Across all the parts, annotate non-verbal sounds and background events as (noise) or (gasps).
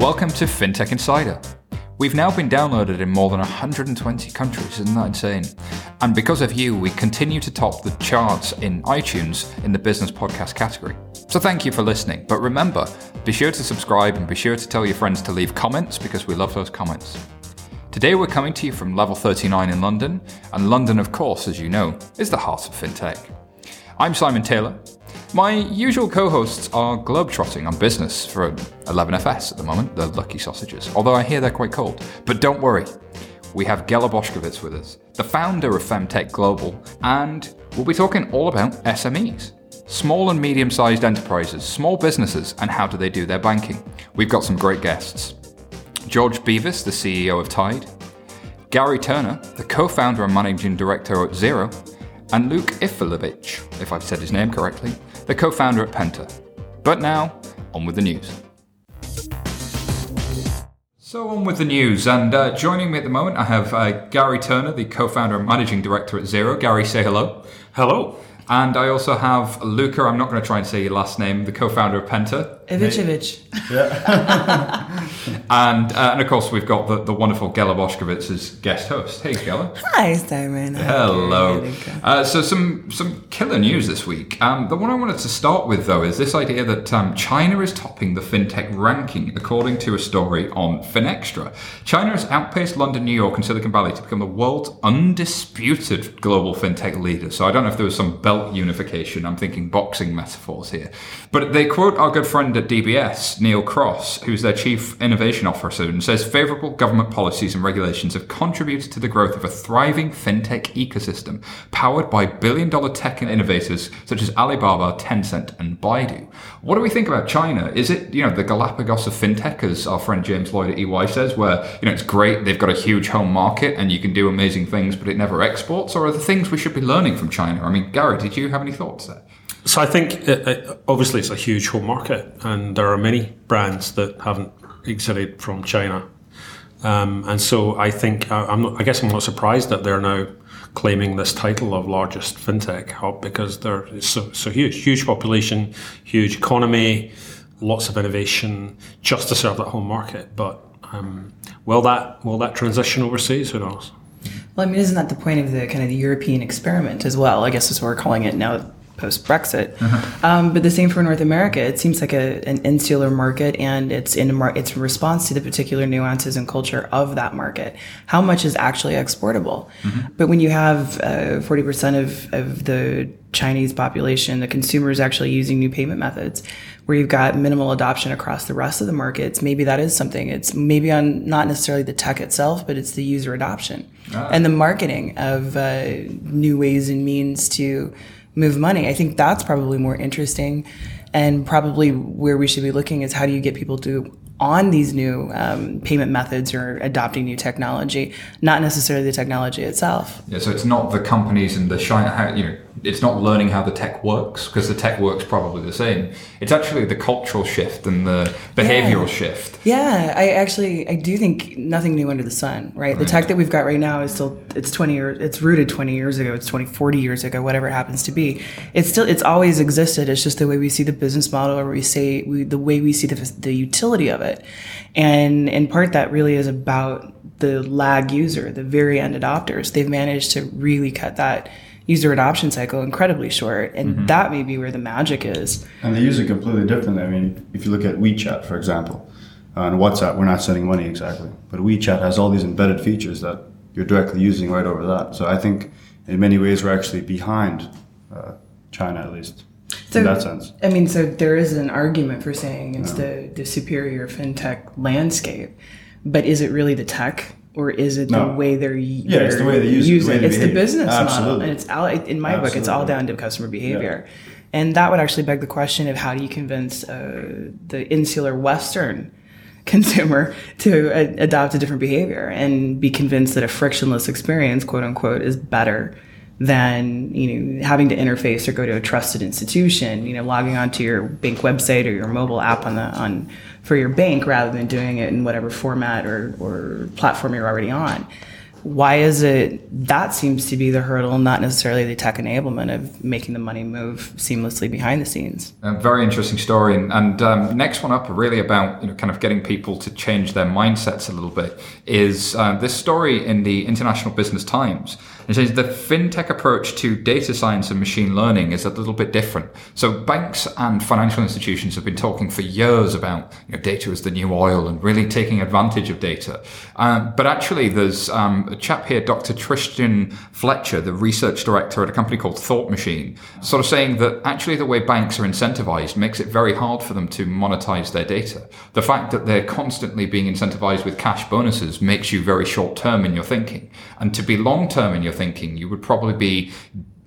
welcome to FinTech Insider. We've now been downloaded in more than 120 countries, isn't that insane? And because of you, we continue to top the charts in iTunes in the business podcast category. So thank you for listening. But remember, be sure to subscribe and be sure to tell your friends to leave comments because we love those comments. Today we're coming to you from Level 39 in London, and London, of course, as you know, is the heart of FinTech. I'm Simon Taylor, my usual co hosts are globetrotting on business for 11FS at the moment, the Lucky Sausages, although I hear they're quite cold. But don't worry, we have Ghela Boskovich with us, the founder of Femtech Global, and we'll be talking all about SMEs. Small and medium sized enterprises, small businesses, and how do they do their banking. We've got some great guests. George Bevis, the CEO of Tide, Gary Turner, the co founder and managing director at Xero, and Luke Ifilovich, if I've said his name correctly, the co founder at Penta. But now, on with the news. So, on with the news, and uh, joining me at the moment, I have uh, Gary Turner, the co founder and managing director at Xero. Gary, say hello. Hello. And I also have Luca, I'm not going to try and say your last name, the co founder of Penta. Ivicevic. Yeah. (laughs) and, uh, and of course, we've got the, the wonderful Ghela Boskovich as guest host. Hey, Ghela. Hi, Simon. Hello. Uh, so, some, some killer news this week. Um, the one I wanted to start with, though, is this idea that um, China is topping the fintech ranking, according to a story on FinExtra. China has outpaced London, New York, and Silicon Valley to become the world's undisputed global fintech leader. So, I don't know if there was some belt unification. I'm thinking boxing metaphors here. But they quote our good friend at DBS, Neal Cross, who's their chief innovation officer, says favorable government policies and regulations have contributed to the growth of a thriving fintech ecosystem powered by billion dollar tech and innovators such as Alibaba, Tencent, and Baidu. What do we think about China? Is it, you know, the Galapagos of fintech, as our friend James Lloyd at EY says, where, you know, it's great, they've got a huge home market and you can do amazing things, but it never exports? Or are the things we should be learning from China? I mean, Gary, did you have any thoughts there? So I think it, it, obviously it's a huge home market, and there are many brands that haven't exited from China. Um, and so I think I, am I guess I'm not surprised that they're now claiming this title of largest fintech hub because they're so, so huge, huge population, huge economy, lots of innovation just to serve that home market. But um, will that will that transition overseas? Who knows? Well, I mean, isn't that the point of the kind of the European experiment as well? I guess is what we're calling it now post Brexit. Uh-huh. Um, but the same for North America. It seems like a, an insular market, and it's in mar- it's in response to the particular nuances and culture of that market. How much is actually exportable? Mm-hmm. But when you have uh, forty uh, percent of of the Chinese population, the consumers actually using new payment methods, where you've got minimal adoption across the rest of the markets, maybe that is something. It's maybe on not necessarily the tech itself, but it's the user adoption ah. and the marketing of uh, new ways and means to move money. I think that's probably more interesting and probably where we should be looking is how do you get people to on these new um, payment methods or adopting new technology, not necessarily the technology itself. Yeah, so it's not the companies and the shine, how, you know, it's not learning how the tech works because the tech works probably the same. It's actually the cultural shift and the behavioral yeah. shift. Yeah, I actually I do think nothing new under the sun, right? right? The tech that we've got right now is still it's 20 years it's rooted 20 years ago, it's 20 40 years ago, whatever it happens to be. It's still it's always existed. It's just the way we see the business model or we say we, the way we see the the utility of it. And in part that really is about the lag user, the very end adopters. They've managed to really cut that user adoption cycle incredibly short. And mm-hmm. that may be where the magic is. And they use it completely differently. I mean, if you look at WeChat, for example, on WhatsApp, we're not sending money exactly. But WeChat has all these embedded features that you're directly using right over that. So I think in many ways we're actually behind uh, China at least. So, in that sense. I mean, so there is an argument for saying it's yeah. the, the superior fintech landscape, but is it really the tech or is it no. the way they're yeah it's the way they use, use it, it. it's behave. the business Absolutely. model and it's all in my Absolutely. book it's all down to customer behavior yeah. and that would actually beg the question of how do you convince uh, the insular western (laughs) consumer to a- adopt a different behavior and be convinced that a frictionless experience quote unquote is better than you know having to interface or go to a trusted institution you know logging onto your bank website or your mobile app on the on for your bank rather than doing it in whatever format or, or platform you're already on why is it that seems to be the hurdle, not necessarily the tech enablement of making the money move seamlessly behind the scenes? A very interesting story. And, and um, next one up, really about you know kind of getting people to change their mindsets a little bit, is uh, this story in the International Business Times. Says the fintech approach to data science and machine learning is a little bit different. So banks and financial institutions have been talking for years about you know, data as the new oil and really taking advantage of data. Uh, but actually, there's um, a chap here, Dr. Tristan Fletcher, the research director at a company called Thought Machine, sort of saying that actually the way banks are incentivized makes it very hard for them to monetize their data. The fact that they're constantly being incentivized with cash bonuses makes you very short term in your thinking. And to be long term in your thinking, you would probably be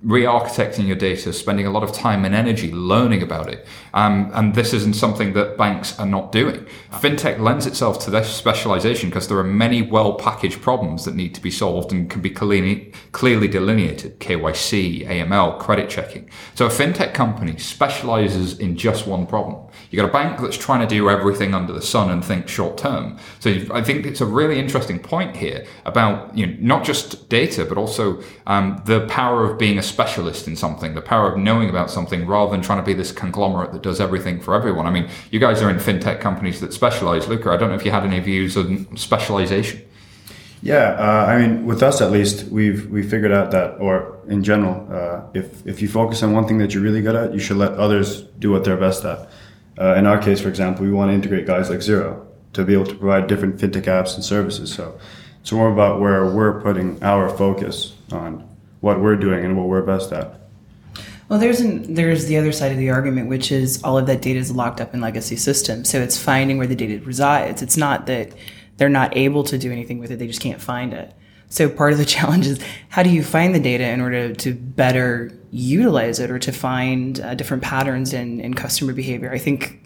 re-architecting your data, spending a lot of time and energy learning about it. Um, and this isn't something that banks are not doing. Fintech lends itself to this specialization because there are many well-packaged problems that need to be solved and can be clearly, clearly delineated. KYC, AML, credit checking. So a fintech company specializes in just one problem. You got a bank that's trying to do everything under the sun and think short term. So I think it's a really interesting point here about you know not just data but also um, the power of being a specialist in something, the power of knowing about something rather than trying to be this conglomerate that does everything for everyone. I mean, you guys are in fintech companies that specialize. Luca, I don't know if you had any views on specialization. Yeah, uh, I mean, with us at least, we've we figured out that, or in general, uh, if if you focus on one thing that you're really good at, you should let others do what they're best at. Uh, in our case, for example, we want to integrate guys like Xero to be able to provide different fintech apps and services. So it's more about where we're putting our focus on what we're doing and what we're best at. Well, there's an, there's the other side of the argument, which is all of that data is locked up in legacy systems. So it's finding where the data resides. It's not that they're not able to do anything with it; they just can't find it. So part of the (laughs) challenge is how do you find the data in order to better utilize it or to find uh, different patterns in, in customer behavior? I think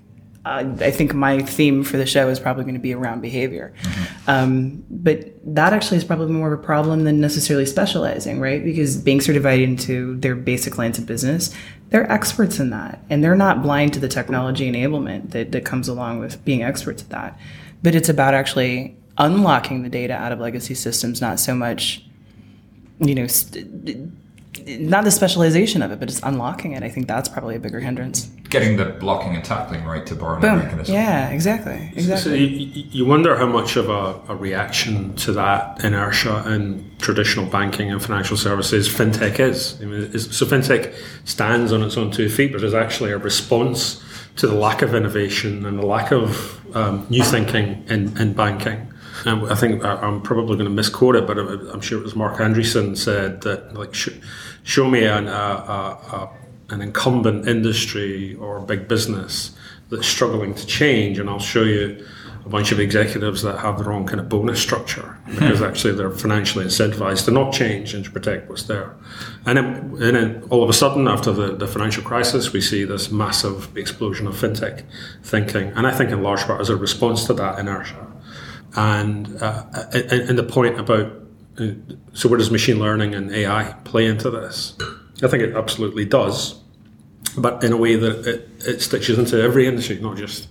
uh, I think my theme for the show is probably going to be around behavior. Mm-hmm. Um, but that actually is probably more of a problem than necessarily specializing, right? Because banks are divided into their basic lines of business. They're experts in that, and they're not blind to the technology enablement that, that comes along with being experts at that. But it's about actually unlocking the data out of legacy systems, not so much, you know, st- not the specialization of it, but just unlocking it. I think that's probably a bigger hindrance. Getting the blocking and tackling right to borrow Boom. mechanism. Yeah, exactly. Exactly. So you, you wonder how much of a, a, reaction to that inertia in traditional banking and financial services fintech is. I mean, so fintech stands on its own two feet, but is actually a response to the lack of innovation and the lack of um, new thinking in, in banking. And I think uh, I'm probably going to misquote it, but uh, I'm sure it was Marc Andreessen said that like show me an, a, a, an incumbent industry or big business that's struggling to change, and I'll show you a bunch of executives that have the wrong kind of bonus structure hmm. because actually they're financially incentivized to not change and to protect what's there. And then, and then all of a sudden, after the, the financial crisis, we see this massive explosion of fintech thinking. And I think in large part as a response to that inertia. And, uh, and, the point about uh, so where does machine learning and AI play into this? I think it absolutely does, but in a way that it, it stitches into every industry, not just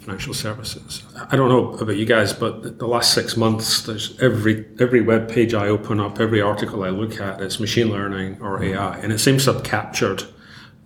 financial services. I don't know about you guys, but the last six months, there's every every web page I open up, every article I look at, it's machine learning or AI, and it seems to have captured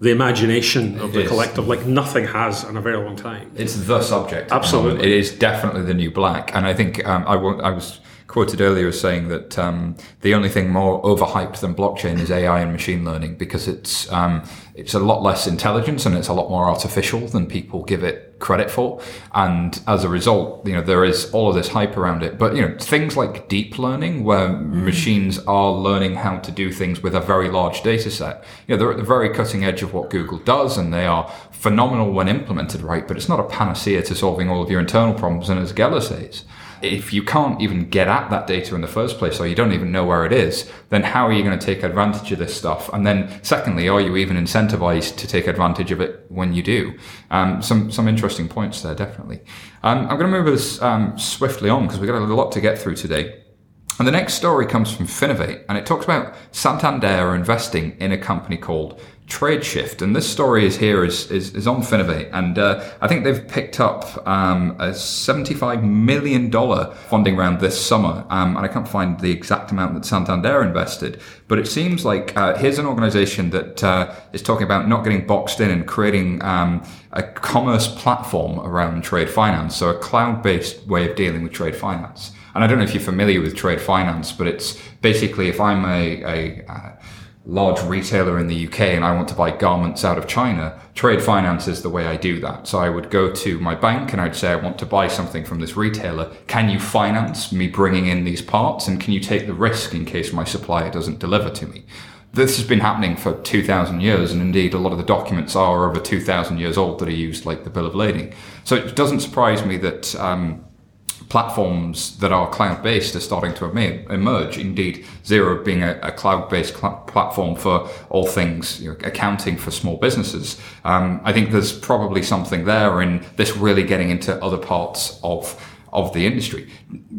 the imagination of it the is. collective like nothing has in a very long time. It's the subject. Absolutely, it is definitely the new black, and I think um, I, I was quoted earlier as saying that um, the only thing more overhyped than blockchain is AI and machine learning because it's um, it's a lot less intelligence and it's a lot more artificial than people give it credit for. And as a result, you know there is all of this hype around it. But you know things like deep learning, where mm. machines are learning how to do things with a very large data set. You know they're at the very cutting edge of what Google does, and they are phenomenal when implemented right. But it's not a panacea to solving all of your internal problems. And as Ghela says if you can't even get at that data in the first place or you don't even know where it is, then how are you going to take advantage of this stuff? And then secondly, are you even incentivized to take advantage of it when you do? Um, some, some interesting points there, definitely. Um, I'm going to move us um, swiftly on because we've got a lot to get through today. And the next story comes from Finovate, and it talks about Santander investing in a company called TradeShift. And this story is here is, is, is on Finovate, and uh, I think they've picked up um, a $75 million funding round this summer. Um, and I can't find the exact amount that Santander invested, but it seems like uh, here's an organization that uh, is talking about not getting boxed in and creating um, a commerce platform around trade finance, so a cloud based way of dealing with trade finance. And I don't know if you're familiar with trade finance, but it's basically if I'm a, a, a large retailer in the UK and I want to buy garments out of China, trade finance is the way I do that. So I would go to my bank and I'd say, I want to buy something from this retailer. Can you finance me bringing in these parts? And can you take the risk in case my supplier doesn't deliver to me? This has been happening for 2,000 years, and indeed, a lot of the documents are over 2,000 years old that are used, like the Bill of Lading. So it doesn't surprise me that um, platforms that are cloud based are starting to emerge. Indeed, Xero being a, a cloud based cl- platform for all things you know, accounting for small businesses. Um, I think there's probably something there in this really getting into other parts of of the industry.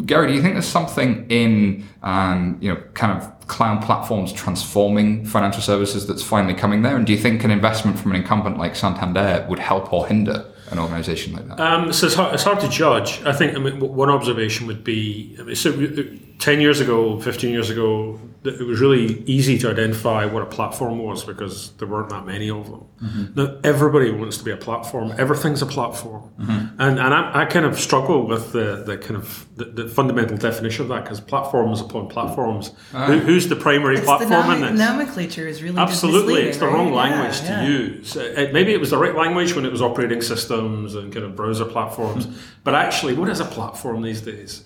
Gary, do you think there's something in um, you know kind of cloud platforms transforming financial services that's finally coming there? And do you think an investment from an incumbent like Santander would help or hinder? An organisation like that? Um, so it's hard, it's hard, to judge. I think I mean, one observation would be so uh, 10 years ago, 15 years ago, it was really easy to identify what a platform was because there weren't that many of them. Mm-hmm. Now, everybody wants to be a platform. Everything's a platform. Mm-hmm. And, and I, I, kind of struggle with the, the kind of the, the fundamental definition of that because platforms upon platforms. Uh, Who, who's the primary it's platform the nom- in this? Nomenclature is really Absolutely. It's the right? wrong language yeah, to yeah. use. It, maybe it was the right language when it was operating systems and kind of browser platforms. Mm-hmm. But actually, what is a platform these days?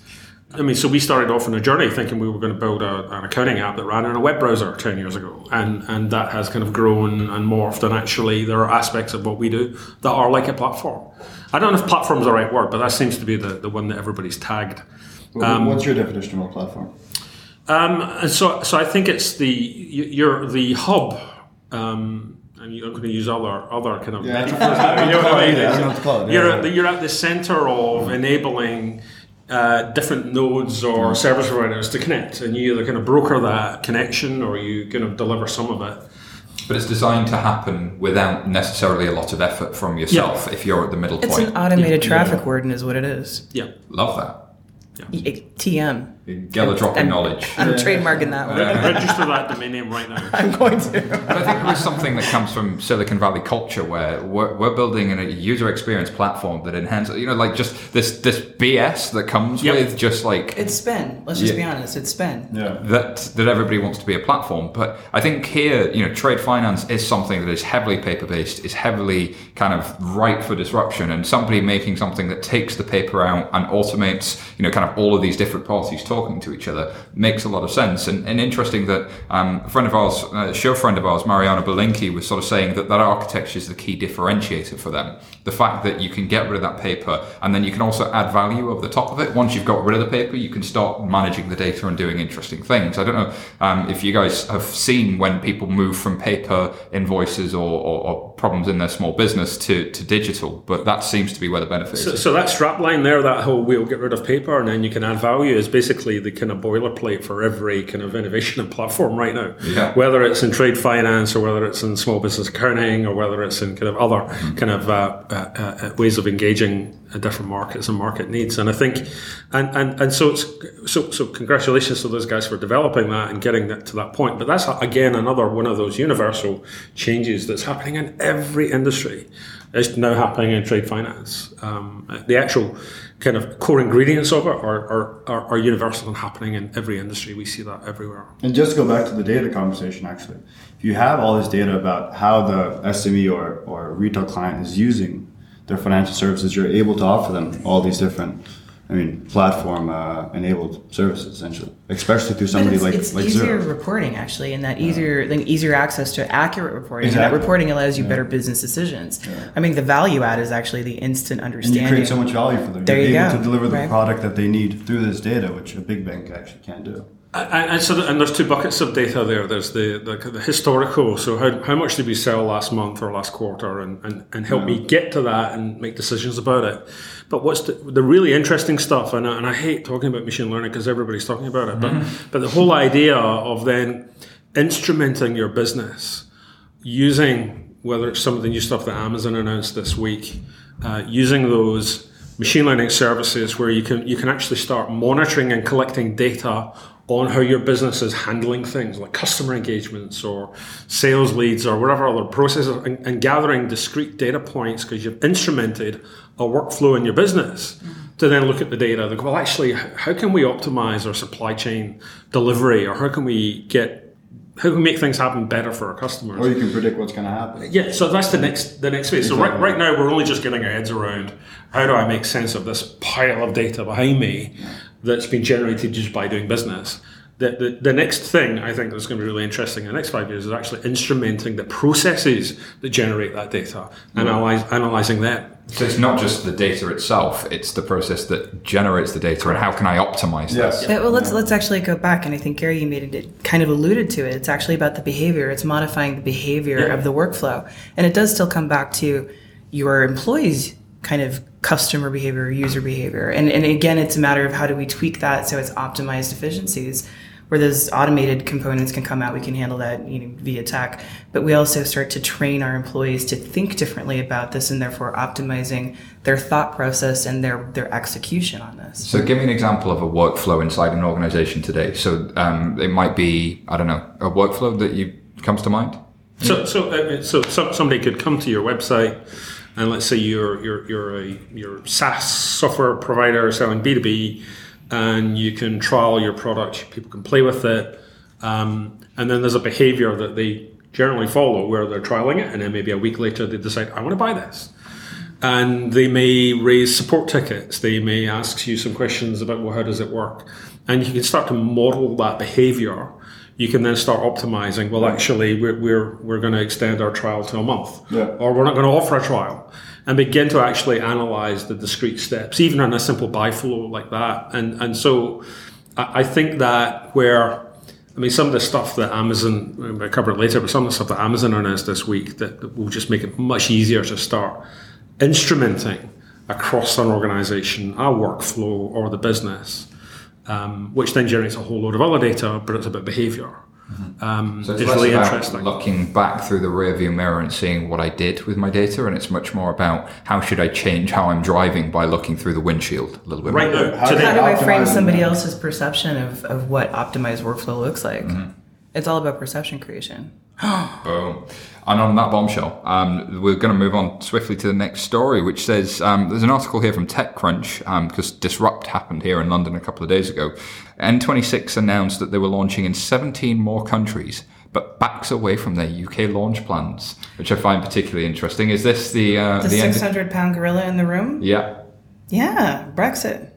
I mean, so we started off on a journey thinking we were going to build a, an accounting app that ran in a web browser 10 years ago. And, and that has kind of grown and morphed. And actually, there are aspects of what we do that are like a platform. I don't know if platform is the right word, but that seems to be the, the one that everybody's tagged. Um, What's your definition of a platform? Um, and so, so I think it's the you're the hub. Um, and I'm going to use other other kind of Yeah, metaphors. (laughs) You know what I mean? I don't know what to call it, yeah. You're at the, you're at the center of enabling uh, different nodes or service providers to connect, and you either kind of broker that connection or you kind of deliver some of it. But it's designed to happen without necessarily a lot of effort from yourself if you're at the middle It's point. an automated traffic warden, is what it is. Yeah. Love that. E- TM. Gather dropping I'm- knowledge. I'm trademarking that one. Uh, (laughs) Register that domain name right now. (laughs) I'm going to. But I think it was something that comes from Silicon Valley culture where we're, we're building a user experience platform that enhances, you know, like just this this BS that comes Yep. with just like It's spin. Let's just Yeah. be honest. It's spin. Yeah. that that everybody wants to be a platform. But I think here, you know, trade finance is something that is heavily paper based, is heavily kind of ripe for disruption, and somebody making something that takes the paper out and automates, you know, kind of all of these different parties talking to each other makes a lot of sense. And, and interesting that um, a friend of ours, a show friend of ours, Mariana Belinki, was sort of saying that that architecture is the key differentiator for them. The fact that you can get rid of that paper and then you can also add value over the top of it. Once you've got rid of the paper, you can start managing the data and doing interesting things. I don't know um, if you guys have seen when people move from paper invoices or, or, or problems in their small business to, to digital, but that seems to be where the benefit So, is. so that strap line there, that whole we'll get rid of paper and then you can add value is basically the kind of boilerplate for every kind of innovation and (laughs) platform right now. Yeah. Whether it's in trade finance or whether it's in small business accounting or whether it's in kind of other kind of uh, uh, uh, ways of engaging uh, different markets and market needs. And I think, and, and, and so it's, so, so congratulations to those guys for developing that and getting that to that point. But that's again another one of those universal changes that's happening in every industry. It's now happening in trade finance. Um, the actual kind of core ingredients of it are, are, are, are universal and happening in every industry. We see that everywhere. And just to go back to the data conversation, actually. If you have all this data about how the SME or, or retail client is using their financial services, you're able to offer them all these different, I mean, platform uh, enabled services, essentially, especially through somebody it's, like, it's like easier Xero. reporting actually, and that easier then easier access to accurate reporting. And that reporting allows you better business decisions. I mean, the value add is actually the instant And you understanding. create so much value for them. There you're you able go. to deliver the Right. product that they need through this data, which a big bank actually can't do. And, and so, and there's two buckets of data there. There's the, the, the historical. So, how, how much did we sell last month or last quarter, and, and, and help me get to that and make decisions about it. But what's the, the really interesting stuff? And I, and I hate talking about machine learning because everybody's talking about it. But but the whole idea of then instrumenting your business using whether it's some of the new stuff that Amazon announced this week, uh, using those machine learning services where you can you can actually start monitoring and collecting data on how your business is handling things like customer engagements or sales leads or whatever other processes and, and gathering discrete data points because you've instrumented a workflow in your business to then look at the data and go, well, actually, how can we optimize our supply chain delivery or how can we get how can we make things happen better for our customers? Or you can predict what's going to happen. Yeah, so that's the next the next phase. So right, right now we're only just getting our heads around how do I make sense of this pile of data behind me that's been generated just by doing business. The, the, the next thing I think that's going to be really interesting in the next five years is actually instrumenting the processes that generate that data, mm. analyze, analyzing them. So it's not just the data itself; it's the process that generates the data, and how can I optimize Yes. this? Well, let's let's actually go back, and I think Gary, you made it kind of alluded to it. It's actually about the behavior. It's modifying the behavior Yeah. of the workflow, and it does still come back to your employees' kind of customer behavior, user behavior, and and again, it's a matter of how do we tweak that so it's optimized efficiencies. Where those automated components can come out, we can handle that you know, via tech. But we also start to train our employees to think differently about this, and therefore optimizing their thought process and their their execution on this. So, give me an example of a workflow inside an organization today. So, um, it might be I don't know a workflow that you comes to mind. So, so, uh, so some, somebody could come to your website, and let's say you're you're you're a you're SaaS software provider selling B two B, and you can trial your product. People can play with it, um, and then there's a behavior that they generally follow where they're trialing it, and then maybe a week later they decide I want to buy this. And they may raise support tickets. They may ask you some questions about well, how does it work, and you can start to model that behavior you can then start optimizing. Well, actually, we're, we're, we're going to extend our trial to a month, Yeah. or we're not going to offer a trial, and begin to actually analyze the discrete steps, even in a simple buy flow like that. And and so, I, I think that where. I mean, some of the stuff that Amazon, um, I cover it later, but some of the stuff that Amazon announced this week that, that will just make it much easier to start instrumenting across an organization, a workflow, or the business um, which then generates a whole load of other data, but it's about behavior. Um, So it's it's less really about interesting. looking back through the rearview mirror and seeing what I did with my data, and it's much more about how should I change how I'm driving by looking through the windshield a little bit Right more. now, How today, How do I frame somebody else's perception of, of what optimized workflow looks like? Mm-hmm. It's all about perception creation. (gasps) Boom. And on that bombshell, um, we're going to move on swiftly to the next story, which says um, there's an article here from TechCrunch um, because Disrupt happened here in London a couple of days ago. N26 announced that they were launching in 17 more countries, but backs away from their UK launch plans, which I find particularly interesting. Is this the uh, The the end? 600 pound gorilla in the room? Yeah, Yeah, Brexit.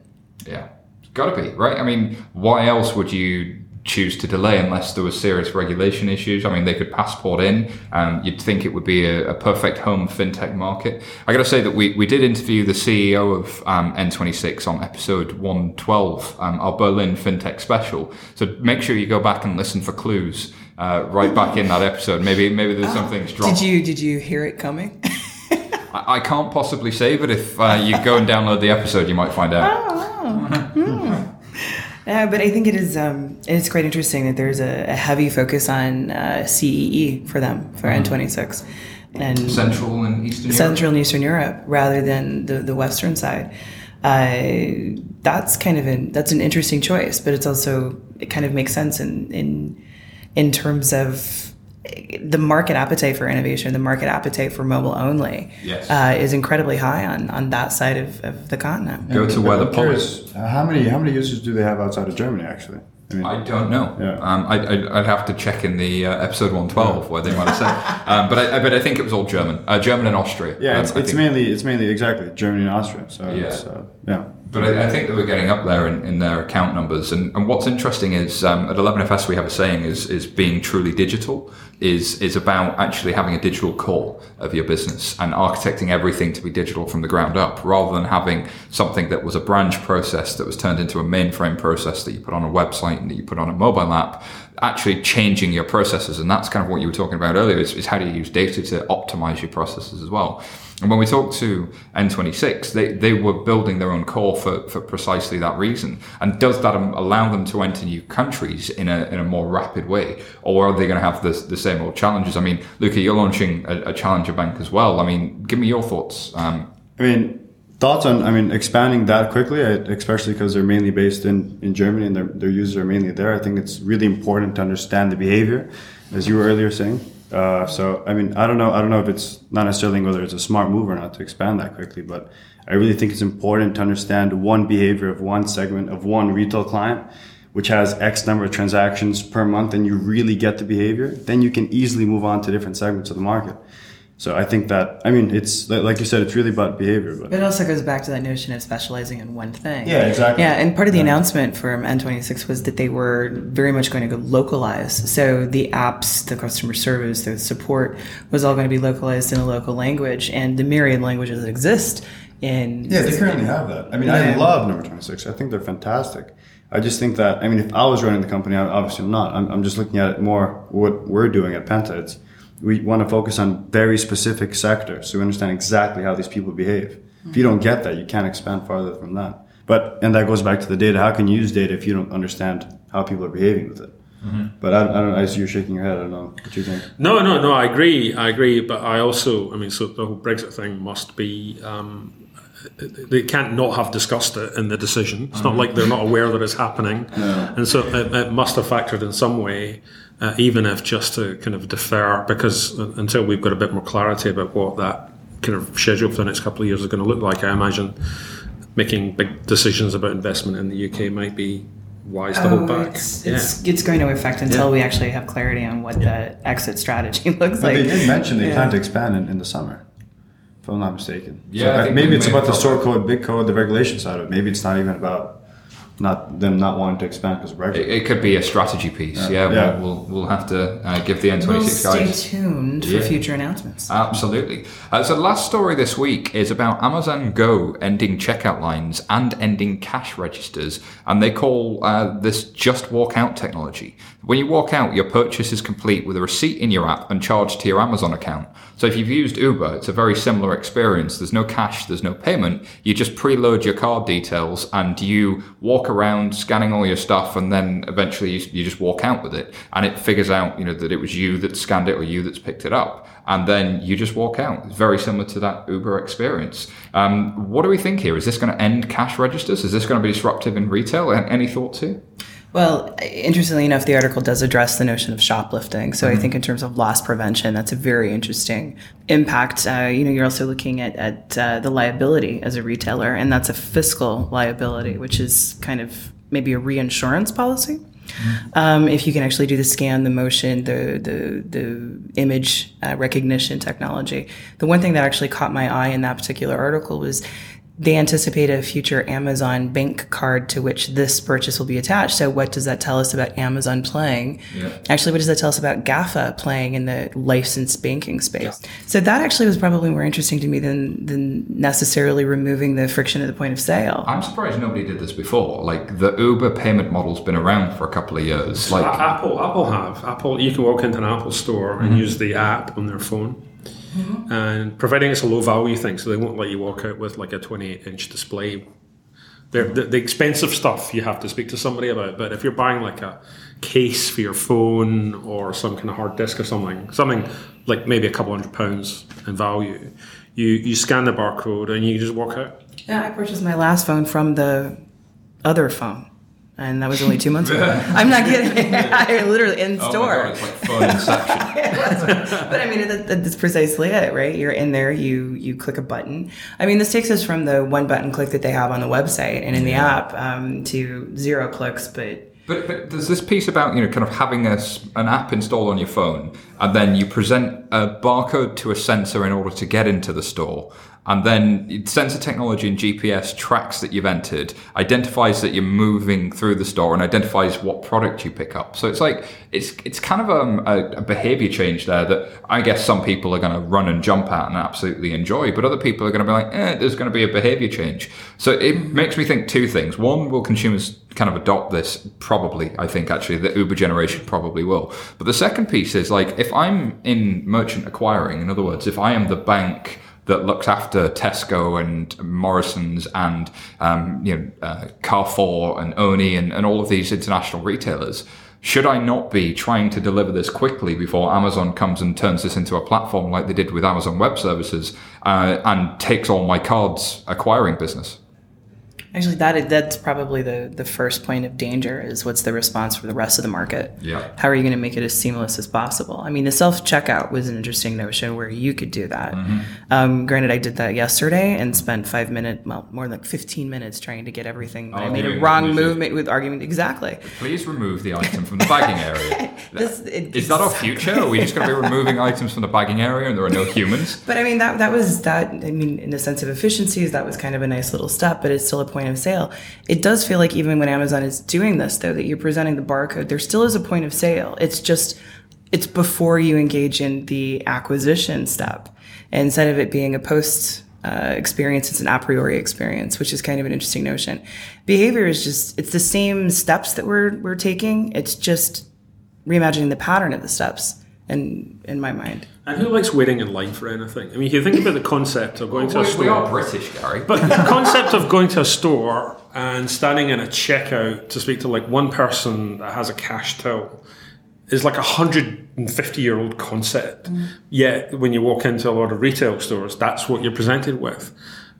yeah, it's got to be right. I mean, why else would you choose to delay unless there was serious regulation issues? I mean, they could passport in. Um, you'd think it would be a, a perfect home fintech market. I got to say that we, we did interview the CEO of um, N26 on episode 112, um, our Berlin fintech special. So make sure you go back and listen for clues. Uh, right back in that episode, maybe maybe there's some things dropped. Did you did you hear it coming? (laughs) I, I can't possibly say, but if uh, you go and download the episode, you might find out. Uh, but I think it is um, it's quite interesting that there's a, a heavy focus on uh, CEE for them for N26 and Central and Eastern Europe. Central and Eastern Europe rather than the, the Western side. Uh, that's kind of an that's an interesting choice, but it's also it kind of makes sense in in in terms of the market appetite for innovation, the market appetite for mobile only, Yes. uh, is incredibly high on on that side of, of the continent. Go to where the I'm pub curious, uh, How many how many users do they have outside of Germany? Actually, I mean, I don't know. Yeah. Um, I, I, I'd have to check in the uh, episode 112 where they might have said. (laughs) Um, but I, I- but I think it was all German, uh, German and Austria. yeah, Um, it's, it's mainly it's mainly exactly Germany and Austria. So Yeah. it's, uh, yeah. But I, I, think that we're getting up there in, in their account numbers. And, and what's interesting is um, at 11FS we have a saying is, is being truly digital is, is about actually having a digital core of your business and architecting everything to be digital from the ground up rather than having something that was a branch process that was turned into a mainframe process that you put on a website and that you put on a mobile app actually changing your processes. And that's kind of what you were talking about earlier is, is how do you use data to optimize your processes as well. And when we talked to N26, they, they were building their own core for, for precisely that reason. And does that allow them to enter new countries in a, in a more rapid way? Or are they going to have the, the same old challenges? I mean, Luca, you're launching a, a challenger bank as well. I mean, give me your thoughts. Um, I mean, thoughts on i mean expanding that quickly especially because they're mainly based in, in germany and their, their users are mainly there i think it's really important to understand the behavior as you were earlier saying uh, so i mean i don't know i don't know if it's not necessarily whether it's a smart move or not to expand that quickly but i really think it's important to understand one behavior of one segment of one retail client which has x number of transactions per month and you really get the behavior then you can easily move on to different segments of the market so I think that I mean it's like you said, it's really about behavior. But it also goes back to that notion of specializing in one thing. Yeah, exactly. Yeah, and part of the yeah. announcement from N26 was that they were very much going to go localize. So the apps, the customer service, the support was all going to be localized in a local language, and the myriad languages that exist in. Yeah, they currently have that. I mean, yeah. I love number 26. I think they're fantastic. I just think that I mean, if I was running the company, obviously I'm not. I'm, I'm just looking at it more what we're doing at Penta. It's we want to focus on very specific sectors so we understand exactly how these people behave. Mm-hmm. If you don't get that, you can't expand farther from that. But and that goes back to the data. How can you use data if you don't understand how people are behaving with it? Mm-hmm. But I, I, don't. I see you shaking your head. I don't know what you think. No, no, no. I agree. I agree. But I also, I mean, so the whole Brexit thing must be. Um, they can't not have discussed it in the decision. It's mm-hmm. not like they're not aware that it's happening, no. and so it, it must have factored in some way uh, even if just to kind of defer, because until we've got a bit more clarity about what that kind of schedule for the next couple of years is going to look like, I imagine making big decisions about investment in the UK might be wise to oh, hold back. It's, yeah. it's, it's, going to affect until yeah. we actually have clarity on what yeah. the exit strategy (laughs) looks but like. They did mention they plan to expand in, in, the summer, if I'm not mistaken. Yeah, so maybe it's about the store code, big code, the regulation side of it. Maybe it's not even about not them not wanting to expand because of Brexit. It, it, could be a strategy piece. Yeah, yeah, yeah. We'll, we'll, we'll have to uh, give the N26 we'll guys. Stay tuned yeah. for future announcements. Absolutely. Uh, so the last story this week is about Amazon Go ending checkout lines and ending cash registers, and they call uh, this just walk out technology. When you walk out, your purchase is complete with a receipt in your app and charged to your Amazon account. So if you've used Uber, it's a very similar experience. There's no cash, there's no payment. You just preload your card details and you walk around scanning all your stuff and then eventually you, you just walk out with it and it figures out, you know, that it was you that scanned it or you that's picked it up. And then you just walk out. It's very similar to that Uber experience. Um, what do we think here? Is this going to end cash registers? Is this going to be disruptive in retail? Any thoughts here? Well, interestingly enough, the article does address the notion of shoplifting. So mm-hmm. I think in terms of loss prevention, that's a very interesting impact. Uh, you know, you're also looking at, at uh, the liability as a retailer, and that's a fiscal liability, which is kind of maybe a reinsurance policy. Mm-hmm. Um, if you can actually do the scan, the motion, the the, the image uh, recognition technology. The one thing that actually caught my eye in that particular article was they anticipate a future Amazon bank card to which this purchase will be attached. So, what does that tell us about Amazon playing? Yeah. Actually, what does that tell us about GAFA playing in the licensed banking space? Yeah. So, that actually was probably more interesting to me than, than necessarily removing the friction at the point of sale. I'm surprised nobody did this before. Like, the Uber payment model's been around for a couple of years. Like Apple, Apple have. Apple, you can walk into an Apple store mm-hmm. and use the app on their phone mm-hmm. and providing it's a low value thing, so they won't let you walk out with like a 28 inch display. The, the expensive stuff you have to speak to somebody about, but if you're buying like a case for your phone or some kind of hard disk or something, something like maybe a couple hundred pounds in value, you you scan the barcode and you just walk out. Yeah, I purchased my last phone from the other phone and that was only two months ago. (laughs) I'm not kidding. (laughs) I literally in oh store. God, it's like inception. (laughs) but I mean, that, that's precisely it, right? You're in there, you you click a button. I mean, this takes us from the one button click that they have on the website and in the app um, to zero clicks, but. But, but there's this piece about you know kind of having a, an app installed on your phone and then you present a barcode to a sensor in order to get into the store and then sensor technology and GPS tracks that you've entered, identifies that you're moving through the store, and identifies what product you pick up. So it's like it's it's kind of um, a, a behavior change there that I guess some people are going to run and jump at and absolutely enjoy, but other people are going to be like, eh, there's going to be a behavior change. So it makes me think two things. One, will consumers kind of adopt this? Probably, I think actually the Uber generation probably will. But the second piece is like if I'm in merchant acquiring, in other words, if I am the bank that looks after Tesco and Morrison's and um, you know uh, Carrefour and Oni and, and all of these international retailers. Should I not be trying to deliver this quickly before Amazon comes and turns this into a platform like they did with Amazon Web Services uh, and takes all my cards acquiring business? Actually, that that's probably the the first point of danger is what's the response from the rest of the market. Yeah. How are you going to make it as seamless as possible? I mean, the self checkout was an interesting notion where you could do that. Mm-hmm. Um, granted, I did that yesterday and spent five minutes, well, more than fifteen minutes trying to get everything. I made a wrong movement with argument. Exactly. Please remove the item from the bagging area. (laughs) This- it- Is that our future? Are we just going to be removing items from the bagging area and there are no humans? But I mean that that was that. I mean, in the sense of efficiencies, that was kind of a nice little step. But it's still a point of sale. It does feel like even when Amazon is doing this, though, that you're presenting the barcode, there still is a point of sale. It's just it's before you engage in the acquisition step, instead of it being a post. Uh, experience it's an a priori experience which is kind of an interesting notion behavior is just it's the same steps that we're we're taking it's just reimagining the pattern of the steps in in my mind And who likes waiting in line for anything? I mean, if you think about the concept of going to a store, we are British, Gary. But the (laughs) concept of going to a store and standing in a checkout to speak to like one person that has a cash till is like a hundred and fifty year old concept. Mm. Yet when you walk into a lot of retail stores, that's what you're presented with.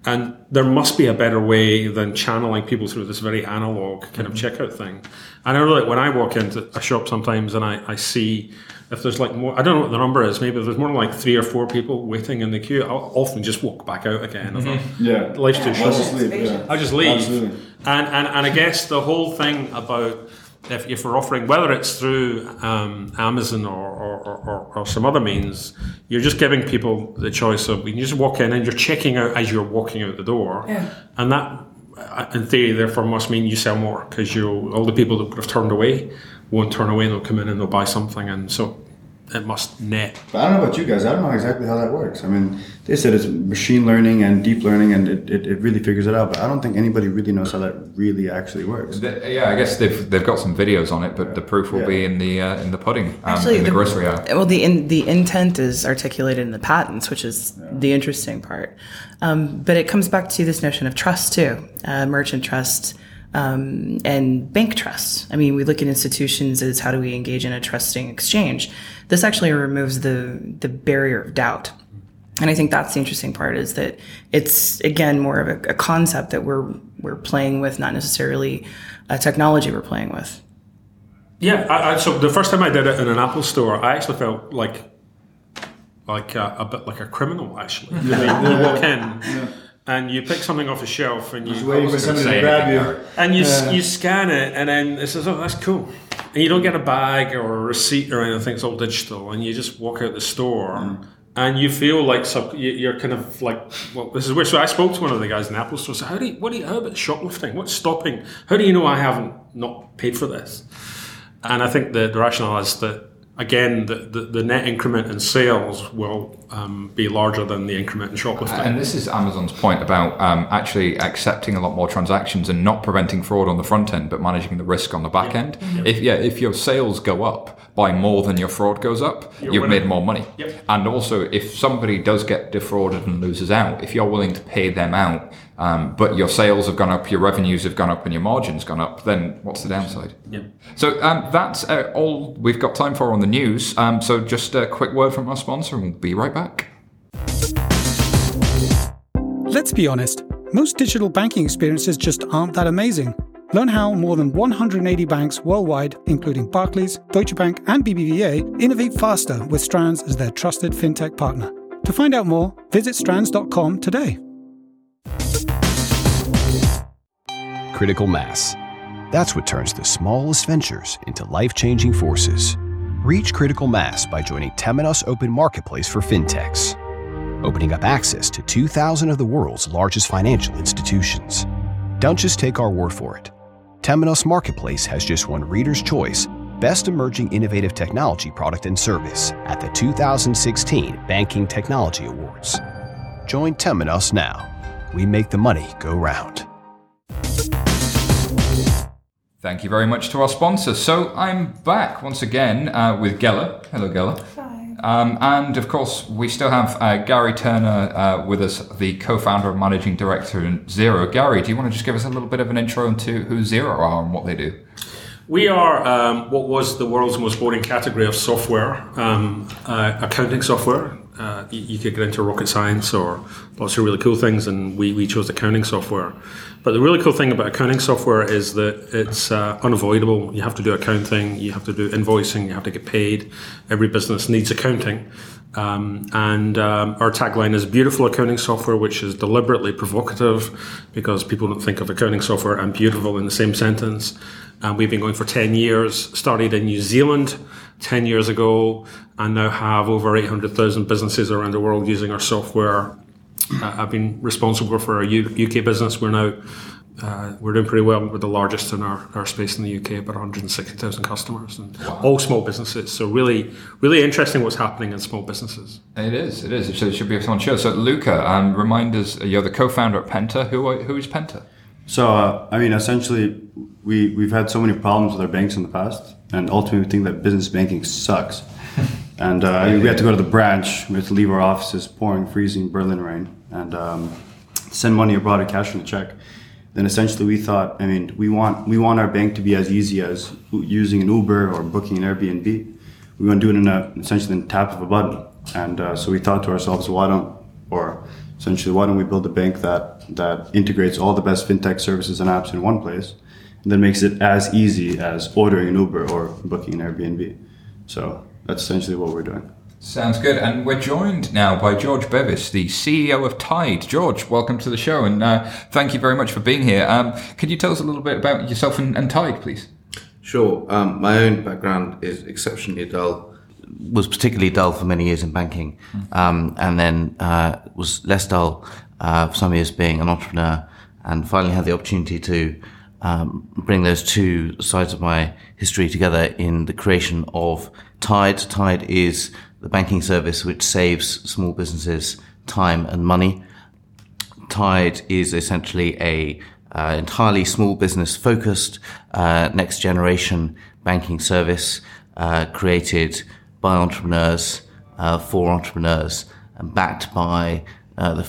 And there must be a better way than channeling people through this very analog kind of mm-hmm. checkout thing. And I know that when I walk into a shop sometimes and I, I see if there's like more, I don't know what the number is, maybe if there's more than like three or four people waiting in the queue, I'll often just walk back out again. I thought, Yeah. Life's too I'll short. just leave, yeah. I just leave. Absolutely. And, and and I guess the whole thing about if, if we're offering, whether it's through um, Amazon or, or, or, or some other means, you're just giving people the choice of you can just walk in and you're checking out as you're walking out the door, Yeah. and that, uh, in theory, therefore must mean you sell more because you all the people that would have turned away won't turn away. and They'll come in and they'll buy something, and so it must net. But I don't know about you guys. I don't know exactly how that works. I mean, they said it's machine learning and deep learning, and it, it, it really figures it out. But I don't think anybody really knows how that really actually works. The- yeah, I guess they've they've got some videos on it, but the proof will Yeah. be in the uh, in the pudding, um, Actually, in the, the- grocery aisle. Well, the in, the intent is articulated in the patents, which is the interesting part. Um, but it comes back to this notion of trust too, uh, merchant trust um, and bank trust. I mean, we look at institutions as how do we engage in a trusting exchange. This actually removes the the barrier of doubt. And I think that's the interesting part is that it's again more of a, a concept that we're we're playing with, not necessarily a technology we're playing with. Yeah, I, I, so the first time I did it in an Apple store, I actually felt like like a, a bit like a criminal. Actually, you, know, you walk in and you pick something off a shelf and you Waiting for somebody to grab you. and you s you scan it and then it says, "Oh, that's cool," and you don't get a bag or a receipt or anything. It's all digital, and you just walk out the store. And you feel like sub, you- you're kind of like, well, this is where. So I spoke to one of the guys in the Apple store. So how do you, what do you, how about shoplifting? What's stopping? How do you know I haven't not paid for this? And I think the, the rationale is that again, the, the, the net increment in sales will um, be larger than the increment in shoplifting. And this is Amazon's point about um, actually accepting a lot more transactions and not preventing fraud on the front end, but managing the risk on the back end. If yeah, if your sales go up by more than your fraud goes up, You're you've winning. made more money. Yep. And also, if somebody does get defrauded and loses out, if you're willing to pay them out, um, but your sales have gone up, your revenues have gone up, and your margins gone up, then what's the downside? Yeah. So um, that's uh, all we've got time for on the news. Um, so just a quick word from our sponsor, and we'll be right back. Let's be honest, most digital banking experiences just aren't that amazing. Learn how more than 180 banks worldwide, including Barclays, Deutsche Bank, and BBVA, innovate faster with Strands as their trusted fintech partner. To find out more, visit strands.com today. Critical mass. That's what turns the smallest ventures into life changing forces. Reach critical mass by joining Temenos Open Marketplace for fintechs. opening up access to 2,000 of the world's largest financial institutions. Don't just take our word for it. Temenos Marketplace has just won Reader's Choice Best Emerging Innovative Technology Product and Service at the 2016 Banking Technology Awards. Join Temenos now. We make the money go round. Thank you very much to our sponsors. So I'm back once again uh, with Ghela. Hello, Ghela. Hi. Um, and of course, we still have uh, Gary Turner uh, with us, the co-founder and managing director in Xero. Gary, do you want to just give us a little bit of an intro into who Xero are and what they do? We are um, what was the world's most boring category of software, um, uh, accounting software. Uh, you, you, could get into rocket science or lots of really cool things, and we, we chose accounting software. But the really cool thing about accounting software is that it's uh, unavoidable. You have to do accounting, you have to do invoicing, you have to get paid. Every business needs accounting. Um, and um, our tagline is beautiful accounting software, which is deliberately provocative because people don't think of accounting software and beautiful in the same sentence. And we've been going for 10 years, started in New Zealand 10 years ago, and now have over 800,000 businesses around the world using our software. Uh, I've been responsible for our U- UK business. We're now uh, we're doing pretty well. We're the largest in our, our space in the UK, about 160,000 customers, and wow. all small businesses. So really, really interesting what's happening in small businesses. It is. It is. It should be a fun show. So Luca, um, remind us, you're the co-founder at Penta. Who who is Penta? So uh, I mean, essentially, we we've had so many problems with our banks in the past, and ultimately we think that business banking sucks. (laughs) and uh, we had to go to the branch. We had to leave our offices, pouring, freezing Berlin rain, and um, send money abroad or cash in a check. Then essentially we thought, I mean, we want we want our bank to be as easy as using an Uber or booking an Airbnb. We want to do it in a essentially in the tap of a button. And uh, so we thought to ourselves, why don't or essentially why don't we build a bank that that integrates all the best fintech services and apps in one place and then makes it as easy as ordering an Uber or booking an Airbnb. So that's essentially what we're doing. Sounds good. And we're joined now by George Bevis, the CEO of Tide. George, welcome to the show and uh, thank you very much for being here. Um, could you tell us a little bit about yourself and, and Tide, please? Sure. Um, my own background is exceptionally dull. Was particularly dull for many years in banking, mm. um, and then uh, was less dull uh, for some years being an entrepreneur, and finally had the opportunity to um, bring those two sides of my history together in the creation of Tide. Tide is the banking service which saves small businesses time and money. Tide is essentially a uh, entirely small business focused uh, next generation banking service uh, created by entrepreneurs uh, for entrepreneurs and backed by uh, the,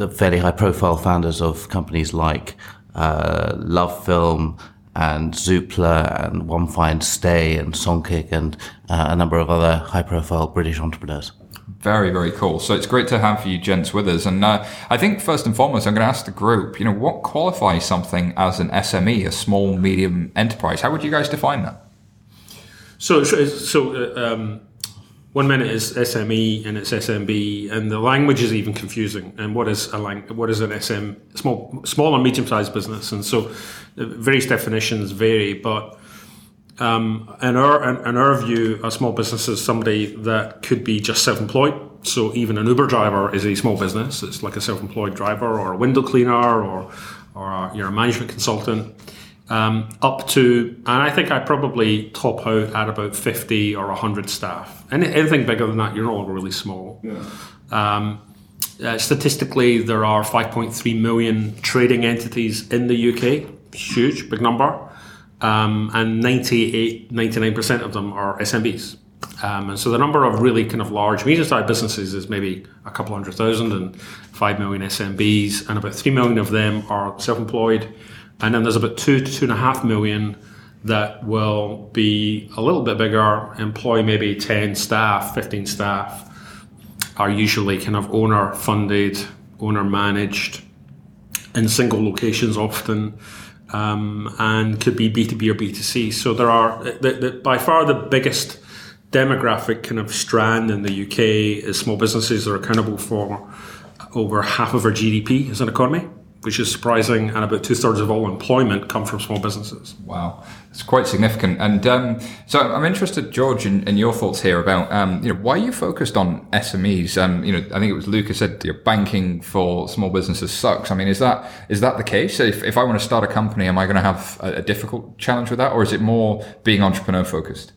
the fairly high profile founders of companies like uh, LoveFilm and Zoopla and onefinestay and Songkick and uh, a number of other high profile British entrepreneurs. Very, very cool. So it's great to have you gents with us. And uh, I think first and foremost, I'm going to ask the group, you know, what qualifies something as an SME, a small, medium enterprise? How would you guys define that? So, so uh, um, one minute is SME and it's SMB, and the language is even confusing. And what is a lang- what is an SM small small and medium sized business? And so, various definitions vary. But um, in our in, in, our view, a small business is somebody that could be just self employed. So even an Uber driver is a small business. It's like a self employed driver or a window cleaner or or a, you're a management consultant um, up to, and I think I probably top out at about 50 or 100 staff. And anything bigger than that, you're all really small. Yeah. Um, uh, statistically, there are 5.3 million trading entities in the UK, huge, big number. Um, and 98, 99% of them are SMBs. Um, and so the number of really kind of large, medium-sized businesses is maybe a couple hundred thousand and 5 million SMBs, and about 3 million of them are self-employed and then there's about two to two and a half million that will be a little bit bigger, employ maybe 10 staff, 15 staff, are usually kind of owner funded, owner managed, in single locations often, um, and could be B2B or B2C. So there are, the, the, by far the biggest demographic kind of strand in the UK is small businesses that are accountable for over half of our GDP as an economy which is surprising, and about two thirds of all employment come from small businesses. Wow, it's quite significant. And um, so I'm interested, George, in, in your thoughts here about um, you know why you focused on SMEs. Um, you know, I think it was Luca said your banking for small businesses sucks. I mean, is that is that the case? If, if I want to start a company, am I going to have a, a difficult challenge with that, or is it more being entrepreneur focused?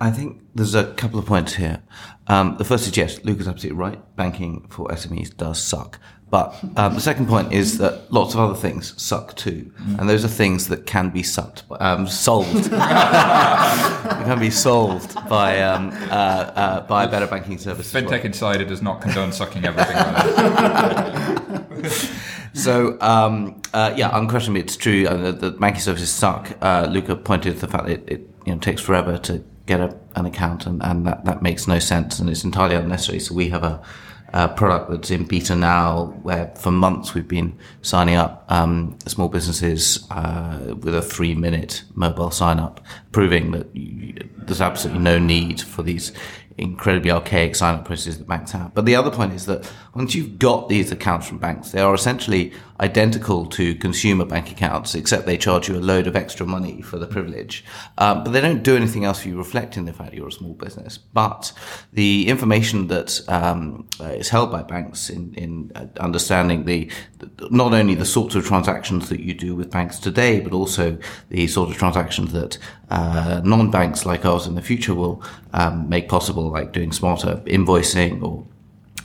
I think there's a couple of points here. Um, the first is yes, Luca's absolutely right. Banking for SMEs does suck. But um, the second point is that lots of other things suck too, mm. and those are things that can be sucked, um, solved. (laughs) can be solved by um, uh, uh, by a better banking service. FinTech well. Insider does not condone sucking everything. (laughs) so um, uh, yeah, unquestionably, it's true. Uh, the, banking services suck. Uh, Luca pointed to the fact that it, it you know, takes forever to get a, an account, and, and that, that makes no sense, and it's entirely unnecessary. So we have a uh, product that's in beta now, where for months we've been signing up um, small businesses uh, with a three-minute mobile sign-up, proving that you, there's absolutely no need for these incredibly archaic sign-up processes that banks have. But the other point is that once you've got these accounts from banks, they are essentially identical to consumer bank accounts, except they charge you a load of extra money for the privilege. Um, but they don't do anything else for you reflecting the fact you're a small business. But the information that um, uh, is held by banks in, in uh, understanding the, not only the sorts of transactions that you do with banks today, but also the sort of transactions that uh, non-banks like ours in the future will um, make possible, like doing smarter invoicing or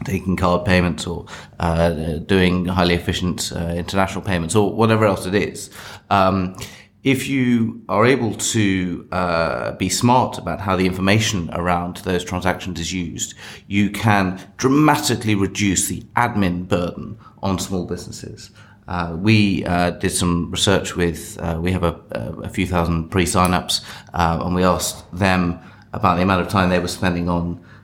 taking card payments or uh, doing highly efficient uh, international payments or whatever else it is. Um, if you are able to uh, be smart about how the information around those transactions is used, you can dramatically reduce the admin burden on small businesses. Uh, we uh, did some research with, uh, we have a, a, few thousand pre sign-ups, uh, and we asked them about the amount of time they were spending on uh,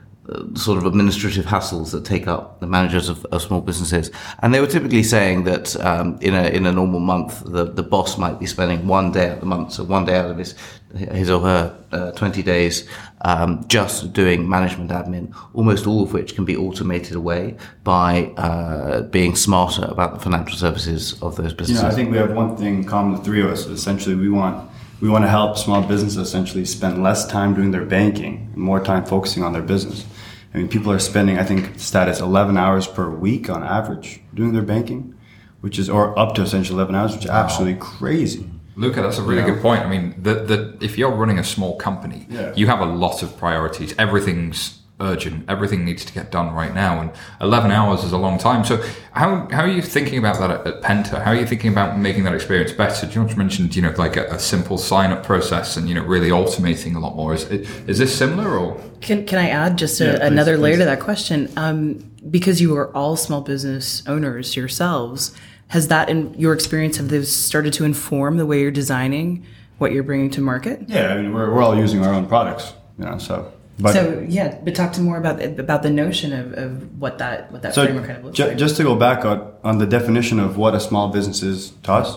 sort of administrative hassles that take up the managers of, of small businesses. And they were typically saying that um, in a in a normal month, the, the boss might be spending one day out of the month, so one day out of his his or her uh, 20 days um, just doing management admin, almost all of which can be automated away by uh, being smarter about the financial services of those businesses. You know, I think we have one thing common, the three of us. Essentially, we want we want to help small businesses essentially spend less time doing their banking and more time focusing on their business. I mean, people are spending, I think, status 11 hours per week on average doing their banking, which is, or up to essentially 11 hours, which is wow. absolutely crazy. Luca, that's a really good point. I mean, the, the, if you're running a small company, yeah. you have a lot of priorities. Everything's urgent. Everything needs to get done right now, and 11 hours is a long time. So, how, how are you thinking about that at, at Penta? How are you thinking about making that experience better? George mentioned, you know, like a, a simple sign up process and, you know, really automating a lot more. Is, is this similar or? Can, can I add just a, yeah, please, another layer to that question? Um, because you are all small business owners yourselves, has that in your experience, have those started to inform the way you're designing what you're bringing to market? Yeah, I mean, we're, we're all using our own products, you know, so but, so yeah, but talk to more about about the notion of, of what that what that so framework kind of looks ju- like. Just to go back on, on the definition of what a small business is to us,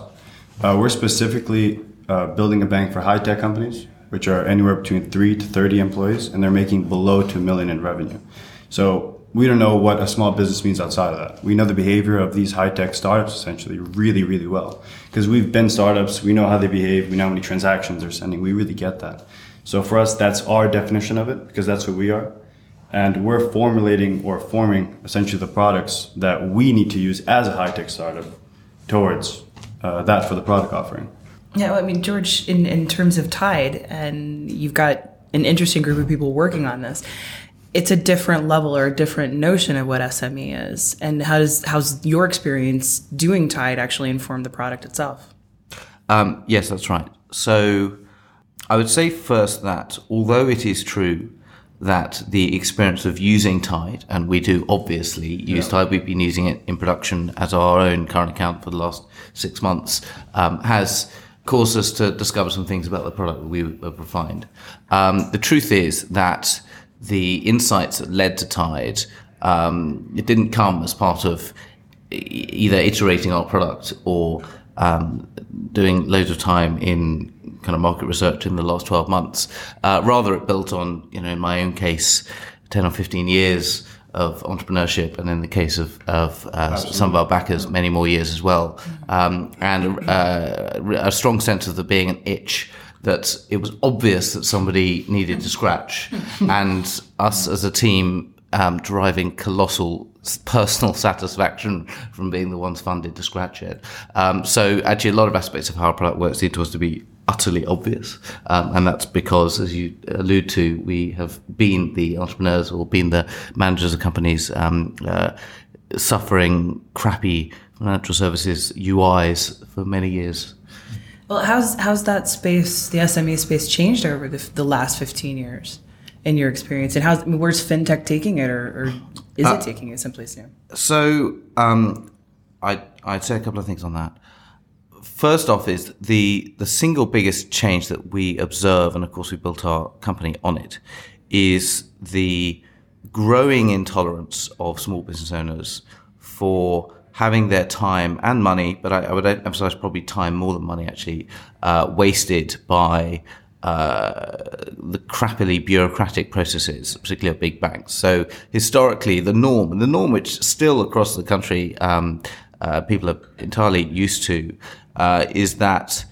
uh, we're specifically uh, building a bank for high tech companies, which are anywhere between three to thirty employees, and they're making below two million in revenue. So we don't know what a small business means outside of that. We know the behavior of these high tech startups essentially really, really well because we've been startups. We know how they behave. We know how many transactions they're sending. We really get that. So for us, that's our definition of it because that's who we are. And we're formulating or forming essentially the products that we need to use as a high tech startup towards uh, that for the product offering. Yeah, well, I mean, George, in, in terms of Tide, and you've got an interesting group of people working on this. It's a different level or a different notion of what SME is, and how does how's your experience doing Tide actually inform the product itself? Um, yes, that's right. So I would say first that although it is true that the experience of using Tide, and we do obviously use yeah. Tide, we've been using it in production as our own current account for the last six months, um, has caused us to discover some things about the product that we have refined. Um, the truth is that the insights that led to Tide, um, it didn't come as part of either iterating our product or um, doing loads of time in kind of market research in the last 12 months. Uh, rather, it built on, you know, in my own case, 10 or 15 years of entrepreneurship, and in the case of, of uh, some of our backers, many more years as well, um, and uh, a strong sense of there being an itch that it was obvious that somebody needed to scratch, (laughs) and us as a team um, colossal personal (laughs) satisfaction from being the ones funded to scratch it. Um, so actually, a lot of aspects of how our product works seem to us to be utterly obvious, um, and that's because, as you allude to, we have been the entrepreneurs or been the managers of companies um, uh, suffering crappy financial services UIs for many years. Well, how's how's that space, the SME space, changed over the, the last fifteen years? In your experience, and how's where's fintech taking it, or, or is uh, it taking it someplace new? So, um, I I'd say a couple of things on that. First off, is the the single biggest change that we observe, and of course we built our company on it, is the growing intolerance of small business owners for having their time and money, but I, I would emphasize probably time more than money actually, uh, wasted by the crappily bureaucratic processes, particularly of big banks. So historically, the norm, the norm which still across the country um, uh, people are entirely used to, uh, is that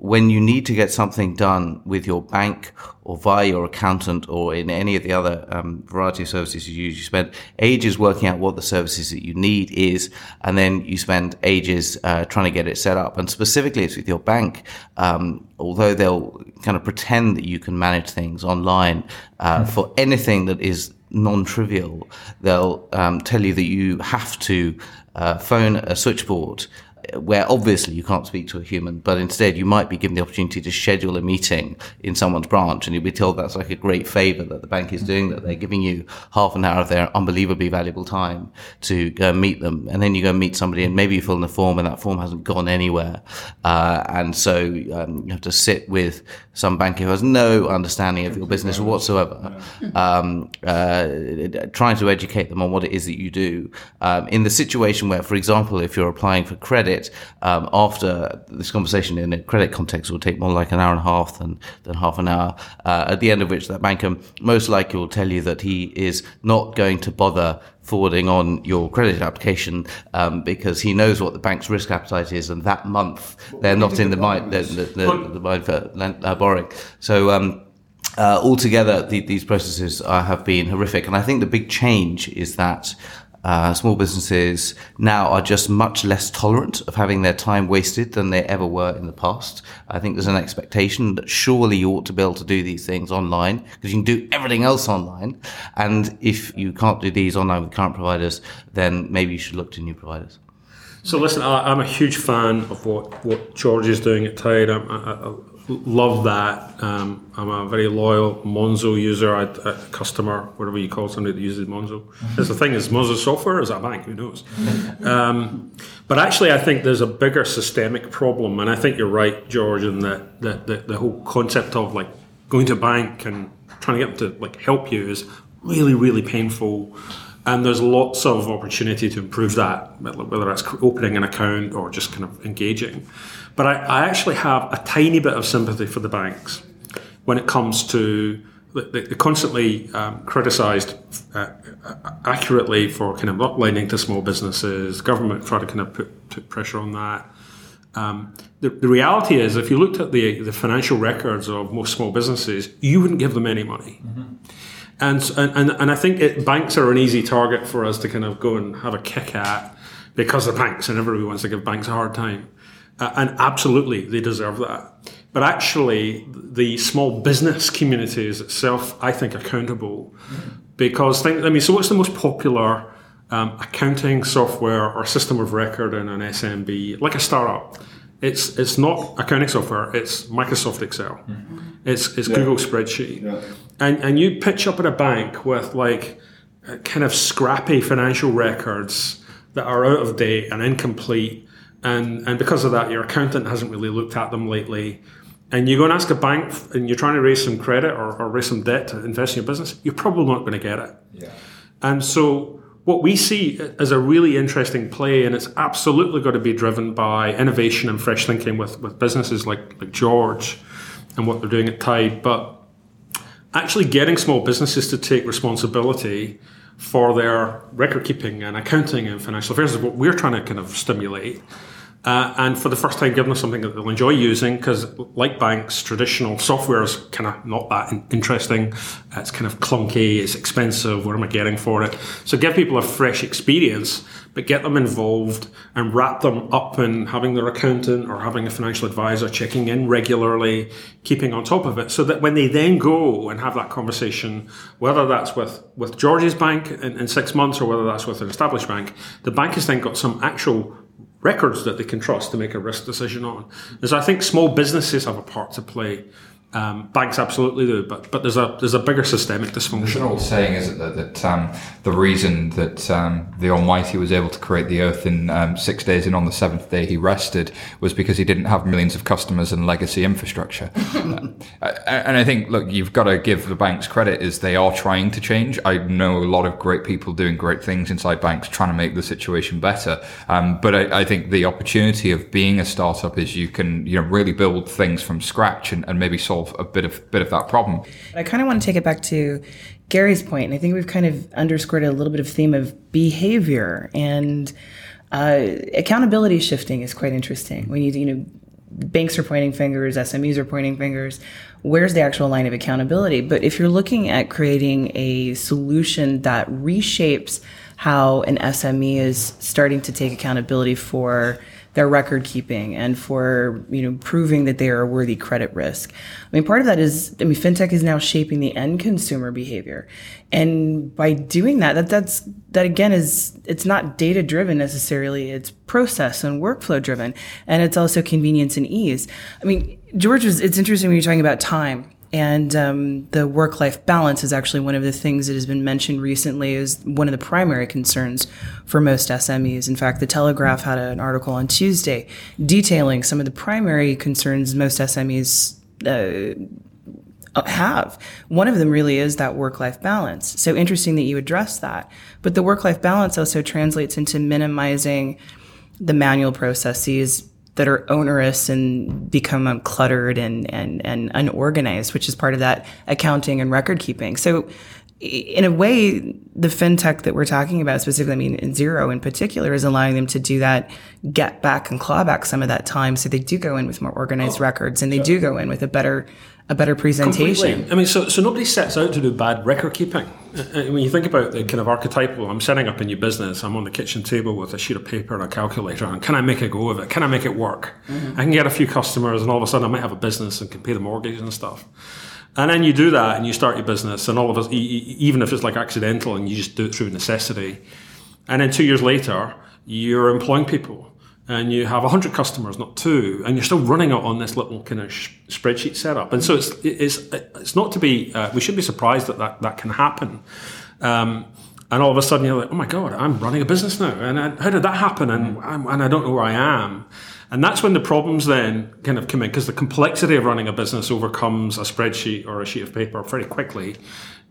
when you need to get something done with your bank or via your accountant or in any of the other um, variety of services you use, you spend ages working out what the services that you need is, and then you spend ages uh, trying to get it set up. And specifically, it's with your bank. Um, although they'll kind of pretend that you can manage things online uh, mm-hmm. for anything that is non-trivial, they'll um, tell you that you have to uh, phone a switchboard where obviously you can't speak to a human, but instead you might be given the opportunity to schedule a meeting in someone's branch, and you'll be told that's like a great favor that the bank is doing, that they're giving you half an hour of their unbelievably valuable time to go and meet them. And then you go and meet somebody, and maybe you fill in a form, and that form hasn't gone anywhere. Uh, and so um, you have to sit with some banker who has no understanding of your business whatsoever, um, uh, trying to educate them on what it is that you do. Um, in the situation where, for example, if you're applying for credit, um, after this conversation in a credit context will take more like an hour and a half than, than half an hour, uh, at the end of which that banker most likely will tell you that he is not going to bother forwarding on your credit application um, because he knows what the bank's risk appetite is, and that month they're not in the mind the, the, the, the mind for uh, borrowing. So. Um, uh, altogether, the, these processes uh, have been horrific, and I think the big change is that uh, small businesses now are just much less tolerant of having their time wasted than they ever were in the past. I think there's an expectation that surely you ought to be able to do these things online because you can do everything else online. And if you can't do these online with current providers, then maybe you should look to new providers. So listen, I, am a huge fan of what, what George is doing at Tide. I, I, love that. Um, I'm a very loyal Monzo user, a, a, customer, whatever you call somebody that uses Monzo. That's the thing is Monzo software is a bank? Who knows? Um, but actually, I think there's a bigger systemic problem, and I think you're right, George, in that the, the, the whole concept of like going to a bank and trying to get them to like help you is really, really painful. And there's lots of opportunity to improve that, whether that's opening an account or just kind of engaging. But I, I actually have a tiny bit of sympathy for the banks when it comes to the, they constantly um, criticised uh, accurately for kind of not lending to small businesses. Government tried to kind of put, put pressure on that. Um, the, the, reality is, if you looked at the the financial records of most small businesses, you wouldn't give them any money. Mm-hmm. And, and and I think it, banks are an easy target for us to kind of go and have a kick at because they're banks, and everybody wants to give banks a hard time. Uh, and absolutely, they deserve that. But actually, the small business community is itself, I think, accountable because think, I mean, so what's the most popular um, accounting software or system of record in an SMB, like a startup? It's it's not accounting software. It's Microsoft Excel. Mm-hmm. It's it's yeah. Google Spreadsheet. Yeah. And and you pitch up at a bank with like kind of scrappy financial records that are out of date and incomplete and and because of that, your accountant hasn't really looked at them lately. And you go and ask a bank, and you're trying to raise some credit or, or raise some debt to invest in your business. You're probably not going to get it. Yeah. And so what we see as a really interesting play, and it's absolutely got to be driven by innovation and fresh thinking with, with businesses like, like George and what they're doing at Tide, but actually getting small businesses to take responsibility for their record keeping and accounting and financial affairs is what we're trying to kind of stimulate. Uh, and for the first time, giving us something that they'll enjoy using because, like banks, traditional software is kind of not that in- interesting. It's kind of clunky, it's expensive. What am I getting for it? So, give people a fresh experience, but get them involved and wrap them up in having their accountant or having a financial advisor checking in regularly, keeping on top of it, so that when they then go and have that conversation, whether that's with, with George's bank in, in six months or whether that's with an established bank, the bank has then got some actual records that they can trust to make a risk decision on. As I think small businesses have a part to play um, banks absolutely do, but but there's a there's a bigger systemic dysfunction. An old saying, is that, that um, the reason that um, the Almighty was able to create the earth in um, six days and on the seventh day he rested was because he didn't have millions of customers and legacy infrastructure. (laughs) uh, and I think, look, you've got to give the banks credit is they are trying to change. I know a lot of great people doing great things inside banks trying to make the situation better. Um, but I, I, think the opportunity of being a startup is you can you know really build things from scratch and, and maybe solve solve a bit of bit of that problem. I kind of want to take it back to Gary's point, and I think we've kind of underscored a little bit of theme of behavior and uh, accountability shifting is quite interesting. When you you know banks are pointing fingers, SMEs are pointing fingers. Where's the actual line of accountability? But if you're looking at creating a solution that reshapes how an SME is starting to take accountability for their record keeping and for you know proving that they are a worthy credit risk. I mean, part of that is I mean, fintech is now shaping the end consumer behavior, and by doing that, that that's that again is it's not data driven necessarily. It's process and workflow driven, and it's also convenience and ease. I mean, George was. It's interesting when you're talking about time and um, the work life balance is actually one of the things that has been mentioned recently as one of the primary concerns for most SMEs. In fact, the Telegraph had an article on Tuesday detailing some of the primary concerns most SMEs. Uh, have. One of them really is that work life balance. So interesting that you address that. But the work life balance also translates into minimizing the manual processes, that are onerous and become cluttered and, and, and unorganized, which is part of that accounting and record keeping. So, in a way, the fintech that we're talking about specifically, I mean, Xero in particular, is allowing them to do that, get back and claw back some of that time. So they do go in with more organized oh, records and they do go in with a better a better presentation. Completely. I mean, so, so nobody sets out to do bad record keeping. When you think about the kind of archetypal, I'm setting up a new business, I'm on the kitchen table with a sheet of paper and a calculator, and can I make a go of it? Can I make it work? Mm-hmm. I can get a few customers, and all of a sudden I might have a business and can pay the mortgage and stuff. And then you do that and you start your business, and all of us, even if it's like accidental and you just do it through necessity. And then two years later, you're employing people and you have 100 customers, not two, and you're still running it on this little kind of sh- spreadsheet setup. And so it's, it's, it's not to be, uh, we should be surprised that that, that can happen. Um, and all of a sudden you're like, oh my God, I'm running a business now. And I, how did that happen? And, and I don't know where I am. And that's when the problems then kind of come in because the complexity of running a business overcomes a spreadsheet or a sheet of paper very quickly.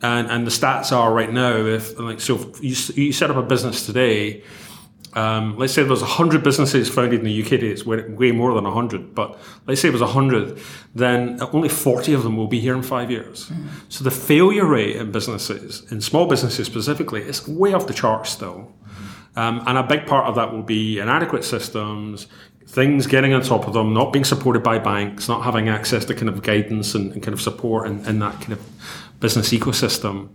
And, and the stats are right now, if like, so if you, you set up a business today, um, let's say there's 100 businesses founded in the UK today, it's way more than 100, but let's say it was 100, then only 40 of them will be here in five years. Mm. So the failure rate in businesses, in small businesses specifically, is way off the charts still. Um, and a big part of that will be inadequate systems, things getting on top of them, not being supported by banks, not having access to kind of guidance and, and kind of support in, in that kind of business ecosystem.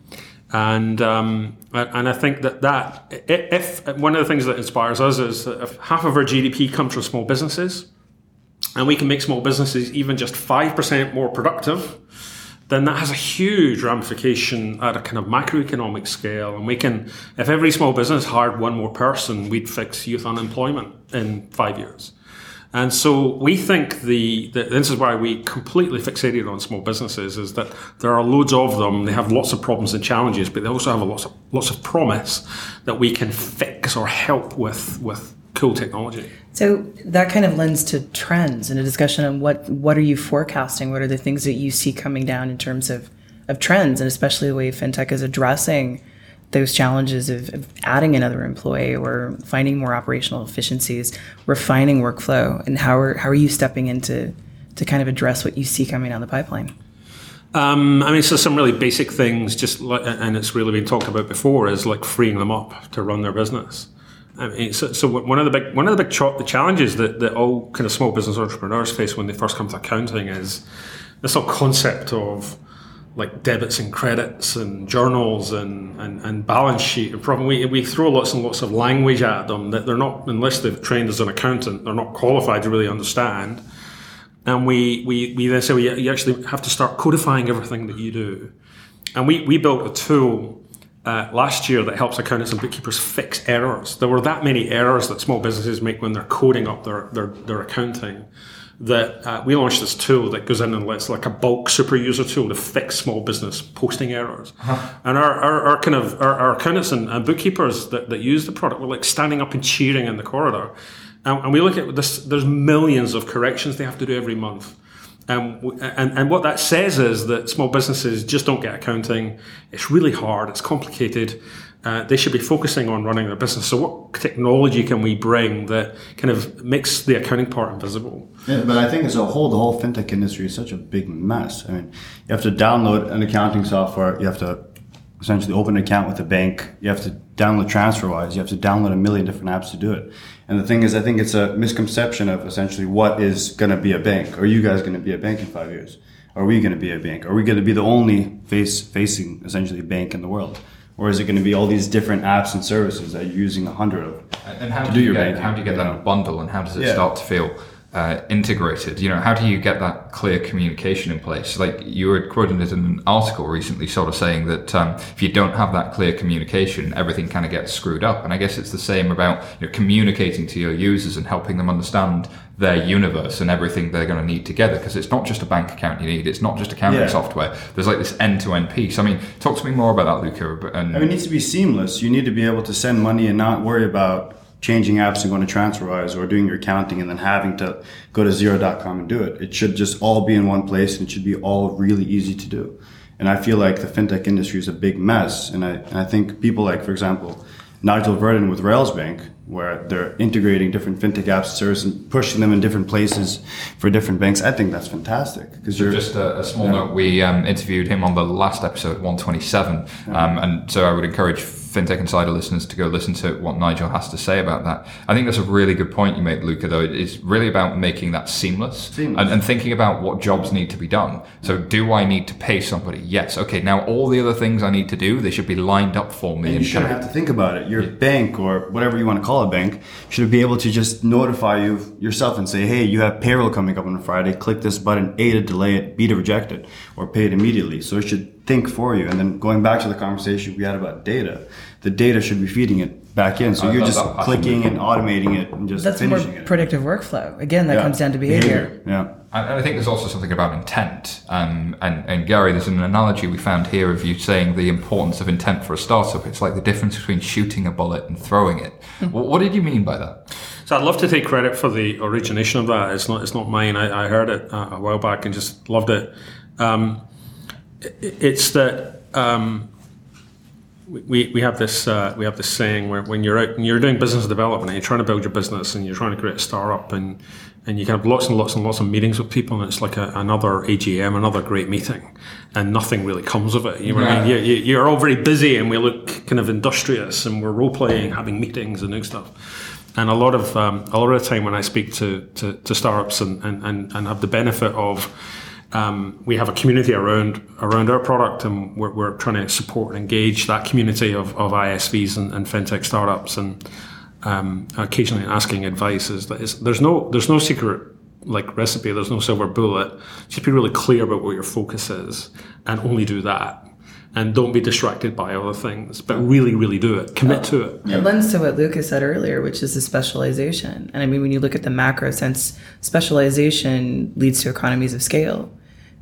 And um, and I think that that if one of the things that inspires us is that if half of our GDP comes from small businesses, and we can make small businesses even just five percent more productive, then that has a huge ramification at a kind of macroeconomic scale. And we can, if every small business hired one more person, we'd fix youth unemployment in five years. And so we think the, the, this is why we completely fixated on small businesses is that there are loads of them. They have lots of problems and challenges, but they also have a lots of lots of promise that we can fix or help with with cool technology. So that kind of lends to trends and a discussion on what what are you forecasting? What are the things that you see coming down in terms of of trends, and especially the way fintech is addressing those challenges of, of, adding another employee or finding more operational efficiencies, refining workflow, and how are how are you stepping into to kind of address what you see coming down the pipeline? Um, I mean, so some really basic things, just like, and it's really been talked about before, is like freeing them up to run their business. I mean, so, so one of the big one of the big the challenges that, that all kind of small business entrepreneurs face when they first come to accounting is this whole concept of like debits and credits and journals and, and, and balance sheet. And problem we, we throw lots and lots of language at them that they're not, unless they've trained as an accountant, they're not qualified to really understand. And we, we, we then say, well, you actually have to start codifying everything that you do. And we, we built a tool uh, last year that helps accountants and bookkeepers fix errors. There were that many errors that small businesses make when they're coding up their, their, their accounting that uh, we launched this tool that goes in and lets like a bulk super user tool to fix small business posting errors. Uh-huh. And our, our, our, kind of our, our accountants and, and bookkeepers that, that use the product were like standing up and cheering in the corridor. And, and we look at this, there's millions of corrections they have to do every month. Um, and, and what that says is that small businesses just don't get accounting. It's really hard. It's complicated. Uh, they should be focusing on running their business. So, what technology can we bring that kind of makes the accounting part invisible? Yeah, but I think as a whole, the whole fintech industry is such a big mess. I mean, you have to download an accounting software. You have to essentially open an account with a bank. You have to download TransferWise. You have to download a million different apps to do it. And the thing is, I think it's a misconception of essentially what is going to be a bank. Are you guys going to be a bank in five years? Are we going to be a bank? Are we going to be the only face facing essentially bank in the world? Or is it going to be all these different apps and services that you're using a hundred of and how do, do, you get, banking, how do you get that bundle and how does it yeah. start to feel uh, integrated? You know how do you get that clear communication in place? Like you were quoted in an article recently sort of saying that um, if you don't have that clear communication everything kind of gets screwed up. And i guess it's the same about you know, communicating to your users and helping them understand their universe and everything they're going to need together because it's not just a bank account you need it's not just accounting yeah. software. There's like this end-to-end piece. I mean talk to me more about that luca and I mean, it needs to be seamless. You need to be able to send money and not worry about changing apps and going to TransferWise or doing your accounting and then having to go to xero.com and do it. It should just all be in one place and it should be all really easy to do. And i feel like the fintech industry is a big mess. And i, and I think people like for example Nigel Verdon with Railsbank, where they're integrating different fintech apps services and pushing them in different places for different banks. I think that's fantastic. Because so just a, a small yeah. note, we um, interviewed him on the last episode, 127, yeah. um, and so I would encourage FinTech Insider listeners to go listen to what Nigel has to say about that. I think that's a really good point you made, Luca, though. It's really about making that seamless, seamless. And, and, thinking about what jobs need to be done. So, do I need to pay somebody? Yes. Okay, now all the other things I need to do, they should be lined up for me. And you shouldn't have to think about it. Your yeah. bank or whatever you want to call a bank should be able to just notify you yourself and say, hey, you have payroll coming up on Friday. Click this button, A to delay it, B to reject it, or pay it immediately. So, it should think for you. And then going back to the conversation we had about data, the data should be feeding it back in. So I you're just clicking and automating it and just that's finishing more it. predictive workflow. Again, that yeah. comes down to behavior. behavior. Yeah. And I think there's also something about intent. Um, and, and Gary, there's an analogy we found here of you saying the importance of intent for a startup. It's like the difference between shooting a bullet and throwing it. Hmm. what, what did you mean by that? So I'd love to take credit for the origination of that. It's not it's not mine. I, I heard it a while back and just loved it. Um, it's that um, we, we have this uh, we have this saying where when you're out and you're doing business development and you're trying to build your business and you're trying to create a startup and and you can have lots and lots and lots of meetings with people and it's like a, another AGM, another great meeting, and nothing really comes of it. You know yeah. I mean? You, you, are all very busy and we look kind of industrious and we're role playing, having meetings and doing stuff. And a lot of um, a lot of the time when I speak to, to, to startups and, and, and, and have the benefit of um, we have a community around around our product, and we're, we're, trying to support and engage that community of, of ISVs and, and fintech startups, and um, occasionally asking advice. Is that is, there's no there's no secret like recipe. There's no silver bullet. Just be really clear about what your focus is, and only do that and don't be distracted by other things, but really, really do it. Commit to it. It lends to what Luca's said earlier, which is the specialization. And I mean, when you look at the macro sense, specialization leads to economies of scale.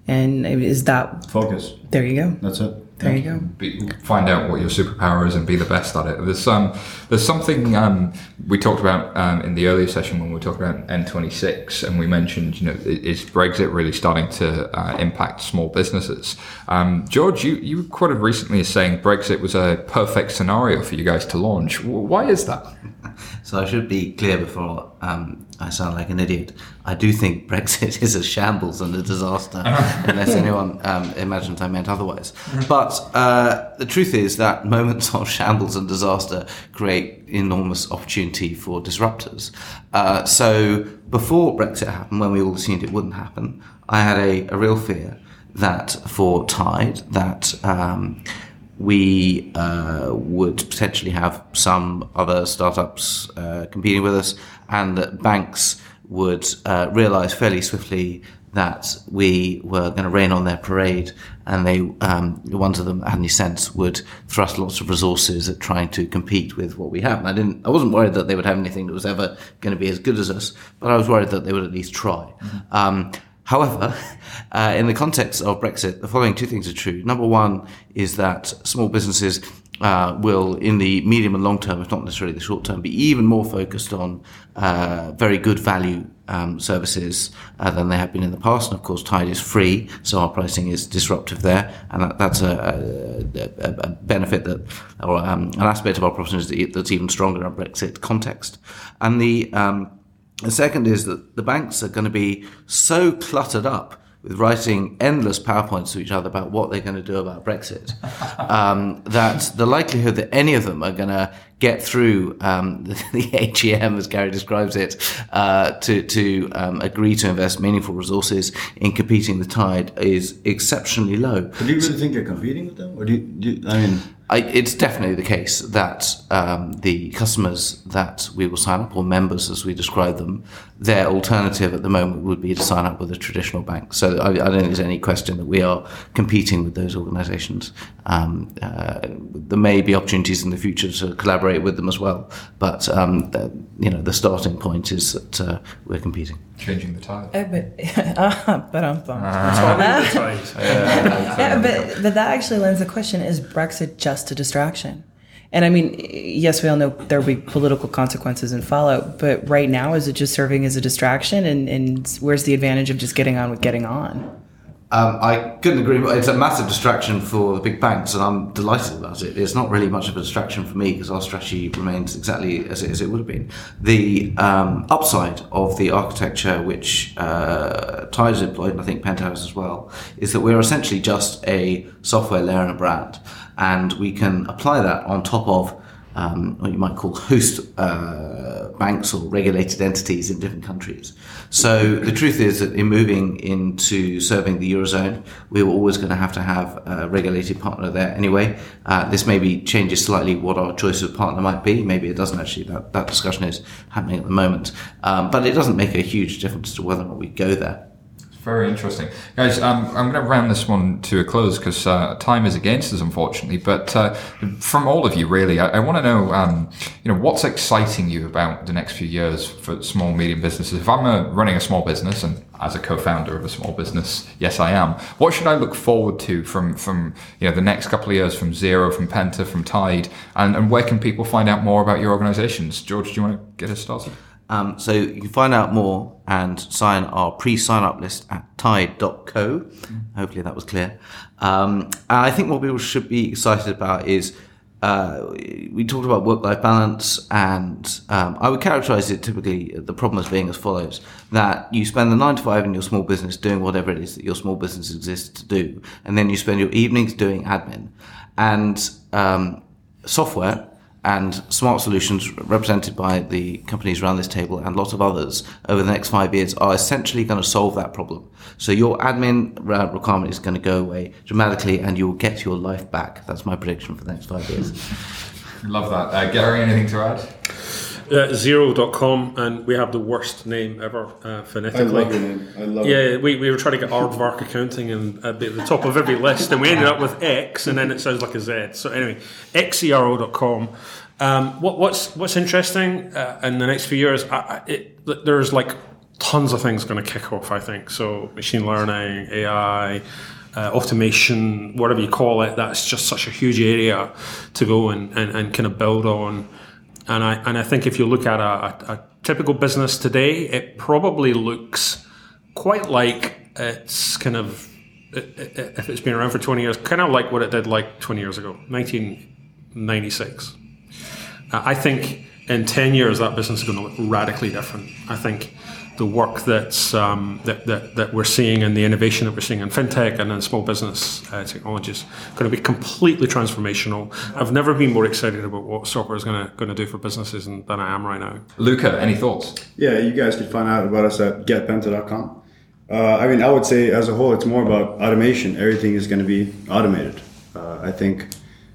And is that focus? There you go. That's it. There you go. Be, find out what your superpower is and be the best at it. There's um, there's something um, we talked about um, in the earlier session when we were talking about N26, and we mentioned, you know, is Brexit really starting to uh, impact small businesses? Um, George, you you quoted recently as saying Brexit was a perfect scenario for you guys to launch. Why is that? (laughs) So I should be clear before um, I sound like an idiot. I do think Brexit (laughs) is a shambles and a disaster, (laughs) unless anyone um, imagines I meant otherwise. But uh, the truth is that moments of shambles and disaster create enormous opportunity for disruptors. Uh, so before Brexit happened, when we all assumed it wouldn't happen, I had a, a real fear that for Tide, that um, we uh, would potentially have some other startups uh, competing with us, and that banks would uh, realize fairly swiftly that we were going to rain on their parade, and they, um, the ones of them that had any sense, would thrust lots of resources at trying to compete with what we have. And I didn't, I wasn't worried that they would have anything that was ever going to be as good as us, but I was worried that they would at least try. Um, However, (laughs) uh, in the context of Brexit, the following two things are true. Number one is that small businesses uh, will, in the medium and long term, if not necessarily the short term, be even more focused on uh, very good value um, services uh, than they have been in the past. And of course, Tide is free, so our pricing is disruptive there, and that, that's a, a, a, benefit that, or um, an aspect of our proposition that's even stronger in a Brexit context. And the um, the second is that the banks are going to be so cluttered up with writing endless PowerPoints to each other about what they're going to do about Brexit, (laughs) um, that the likelihood that any of them are going to get through um, (laughs) the, the, AGM, as Gary describes it, uh, to, to um, agree to invest meaningful resources in competing the tide is exceptionally low. But Do you really think you're competing with them? Or do you, do you, I mean, I, it's definitely the case that um, the customers that we will sign up, or members as we describe them, their alternative at the moment would be to sign up with a traditional bank. So I, I don't think there's any question that we are competing with those organisations. Um, uh, there may be opportunities in the future to collaborate with them as well, but um, the, you know the starting point is that uh, we're competing. Changing the tide. Uh, but, uh, (laughs) but I'm (laughs) yeah, but but that actually lends the question: Is Brexit just a distraction? And I mean, yes, we all know there will be political consequences and fallout, but right now, is it just serving as a distraction? And, and where's the advantage of just getting on with getting on? Um, I couldn't agree more. It's a massive distraction for the big banks, and I'm delighted about it. It's not really much of a distraction for me because our strategy remains exactly as it, as it would have been. The um, upside of the architecture, which uh, Tide's employed, and I think Penthouse as well, is that we're essentially just a software layer and a brand, and we can apply that on top of um, what you might call host uh, banks or regulated entities in different countries. So the truth is that in moving into serving the eurozone, we were always going to have to have a regulated partner there anyway. Uh, this maybe changes slightly what our choice of partner might be. Maybe it doesn't actually. That, that discussion is happening at the moment, um, but it doesn't make a huge difference to whether or not we go there. Very interesting, guys. Um, I'm going to round this one to a close because uh, time is against us, unfortunately. But uh, from all of you, really, I, I want to know, um, you know, what's exciting you about the next few years for small, medium businesses. If I'm a, running a small business, and as a co-founder of a small business, yes, I am. What should I look forward to from from you know the next couple of years from Xero, from Penta, from Tide, and, and where can people find out more about your organisations? George, do you want to get us started? Um, so you can find out more and sign our pre-sign up list at tide.co. Mm. Hopefully that was clear. Um, I think what people should be excited about is uh, we talked about work-life balance, and um, I would characterize it typically the problem as being as follows: that you spend the nine to five in your small business doing whatever it is that your small business exists to do, and then you spend your evenings doing admin and um, software and smart solutions represented by the companies around this table and lots of others over the next five years are essentially going to solve that problem. So your admin requirement is going to go away dramatically and you'll get your life back. That's my prediction for the next five years. Love that. Uh, Gary, anything to add? Uh, Xero.com, and we have the worst name ever uh, phonetically. I love your name. I love yeah, it. we, we were trying to get aardvark accounting and at the, top of every list, and we ended up with X, and then it sounds like a Z. So anyway, xero.com. Um, what, what's what's interesting uh, in the next few years? I, I, it, there's like tons of things going to kick off. I think so. Machine learning, AI. Uh, automation, whatever you call it, that's just such a huge area to go and, and, and kind of build on. And I and I think if you look at a, a, a typical business today, it probably looks quite like it's kind of if it's been around for 20 years, kind of like what it did like 20 years ago, 1996. Uh, I think in 10 years, that business is going to look radically different. I think the work that's, um, that, that, that we're seeing and the innovation that we're seeing in fintech and in small business uh, technologies going to be completely transformational. I've never been more excited about what software is going to, going to do for businesses than, than I am right now. Luca, any thoughts? Yeah, you guys can find out about us at getpenta.com. Uh, I mean, I would say as a whole, it's more about automation. Everything is going to be automated. Uh, I think,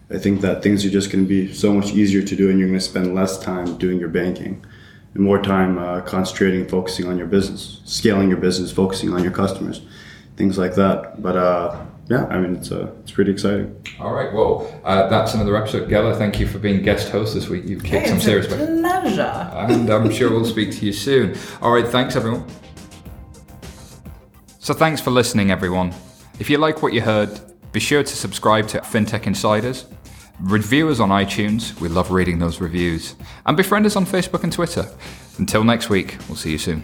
I think that things are just going to be so much easier to do, and you're going to spend less time doing your banking, and more time uh, concentrating, focusing on your business, scaling your business, focusing on your customers, things like that. But uh, yeah, I mean, it's uh, it's pretty exciting. All right, well, uh, that's another episode. Ghela, thank you for being guest host this week. You've kicked some serious butt. pleasure. and I'm sure we'll speak to you soon. All right, thanks everyone. So thanks for listening, everyone. If you like what you heard, be sure to subscribe to FinTech Insiders. Review us on iTunes. We love reading those reviews. And befriend us on Facebook and Twitter. Until next week, we'll see you soon.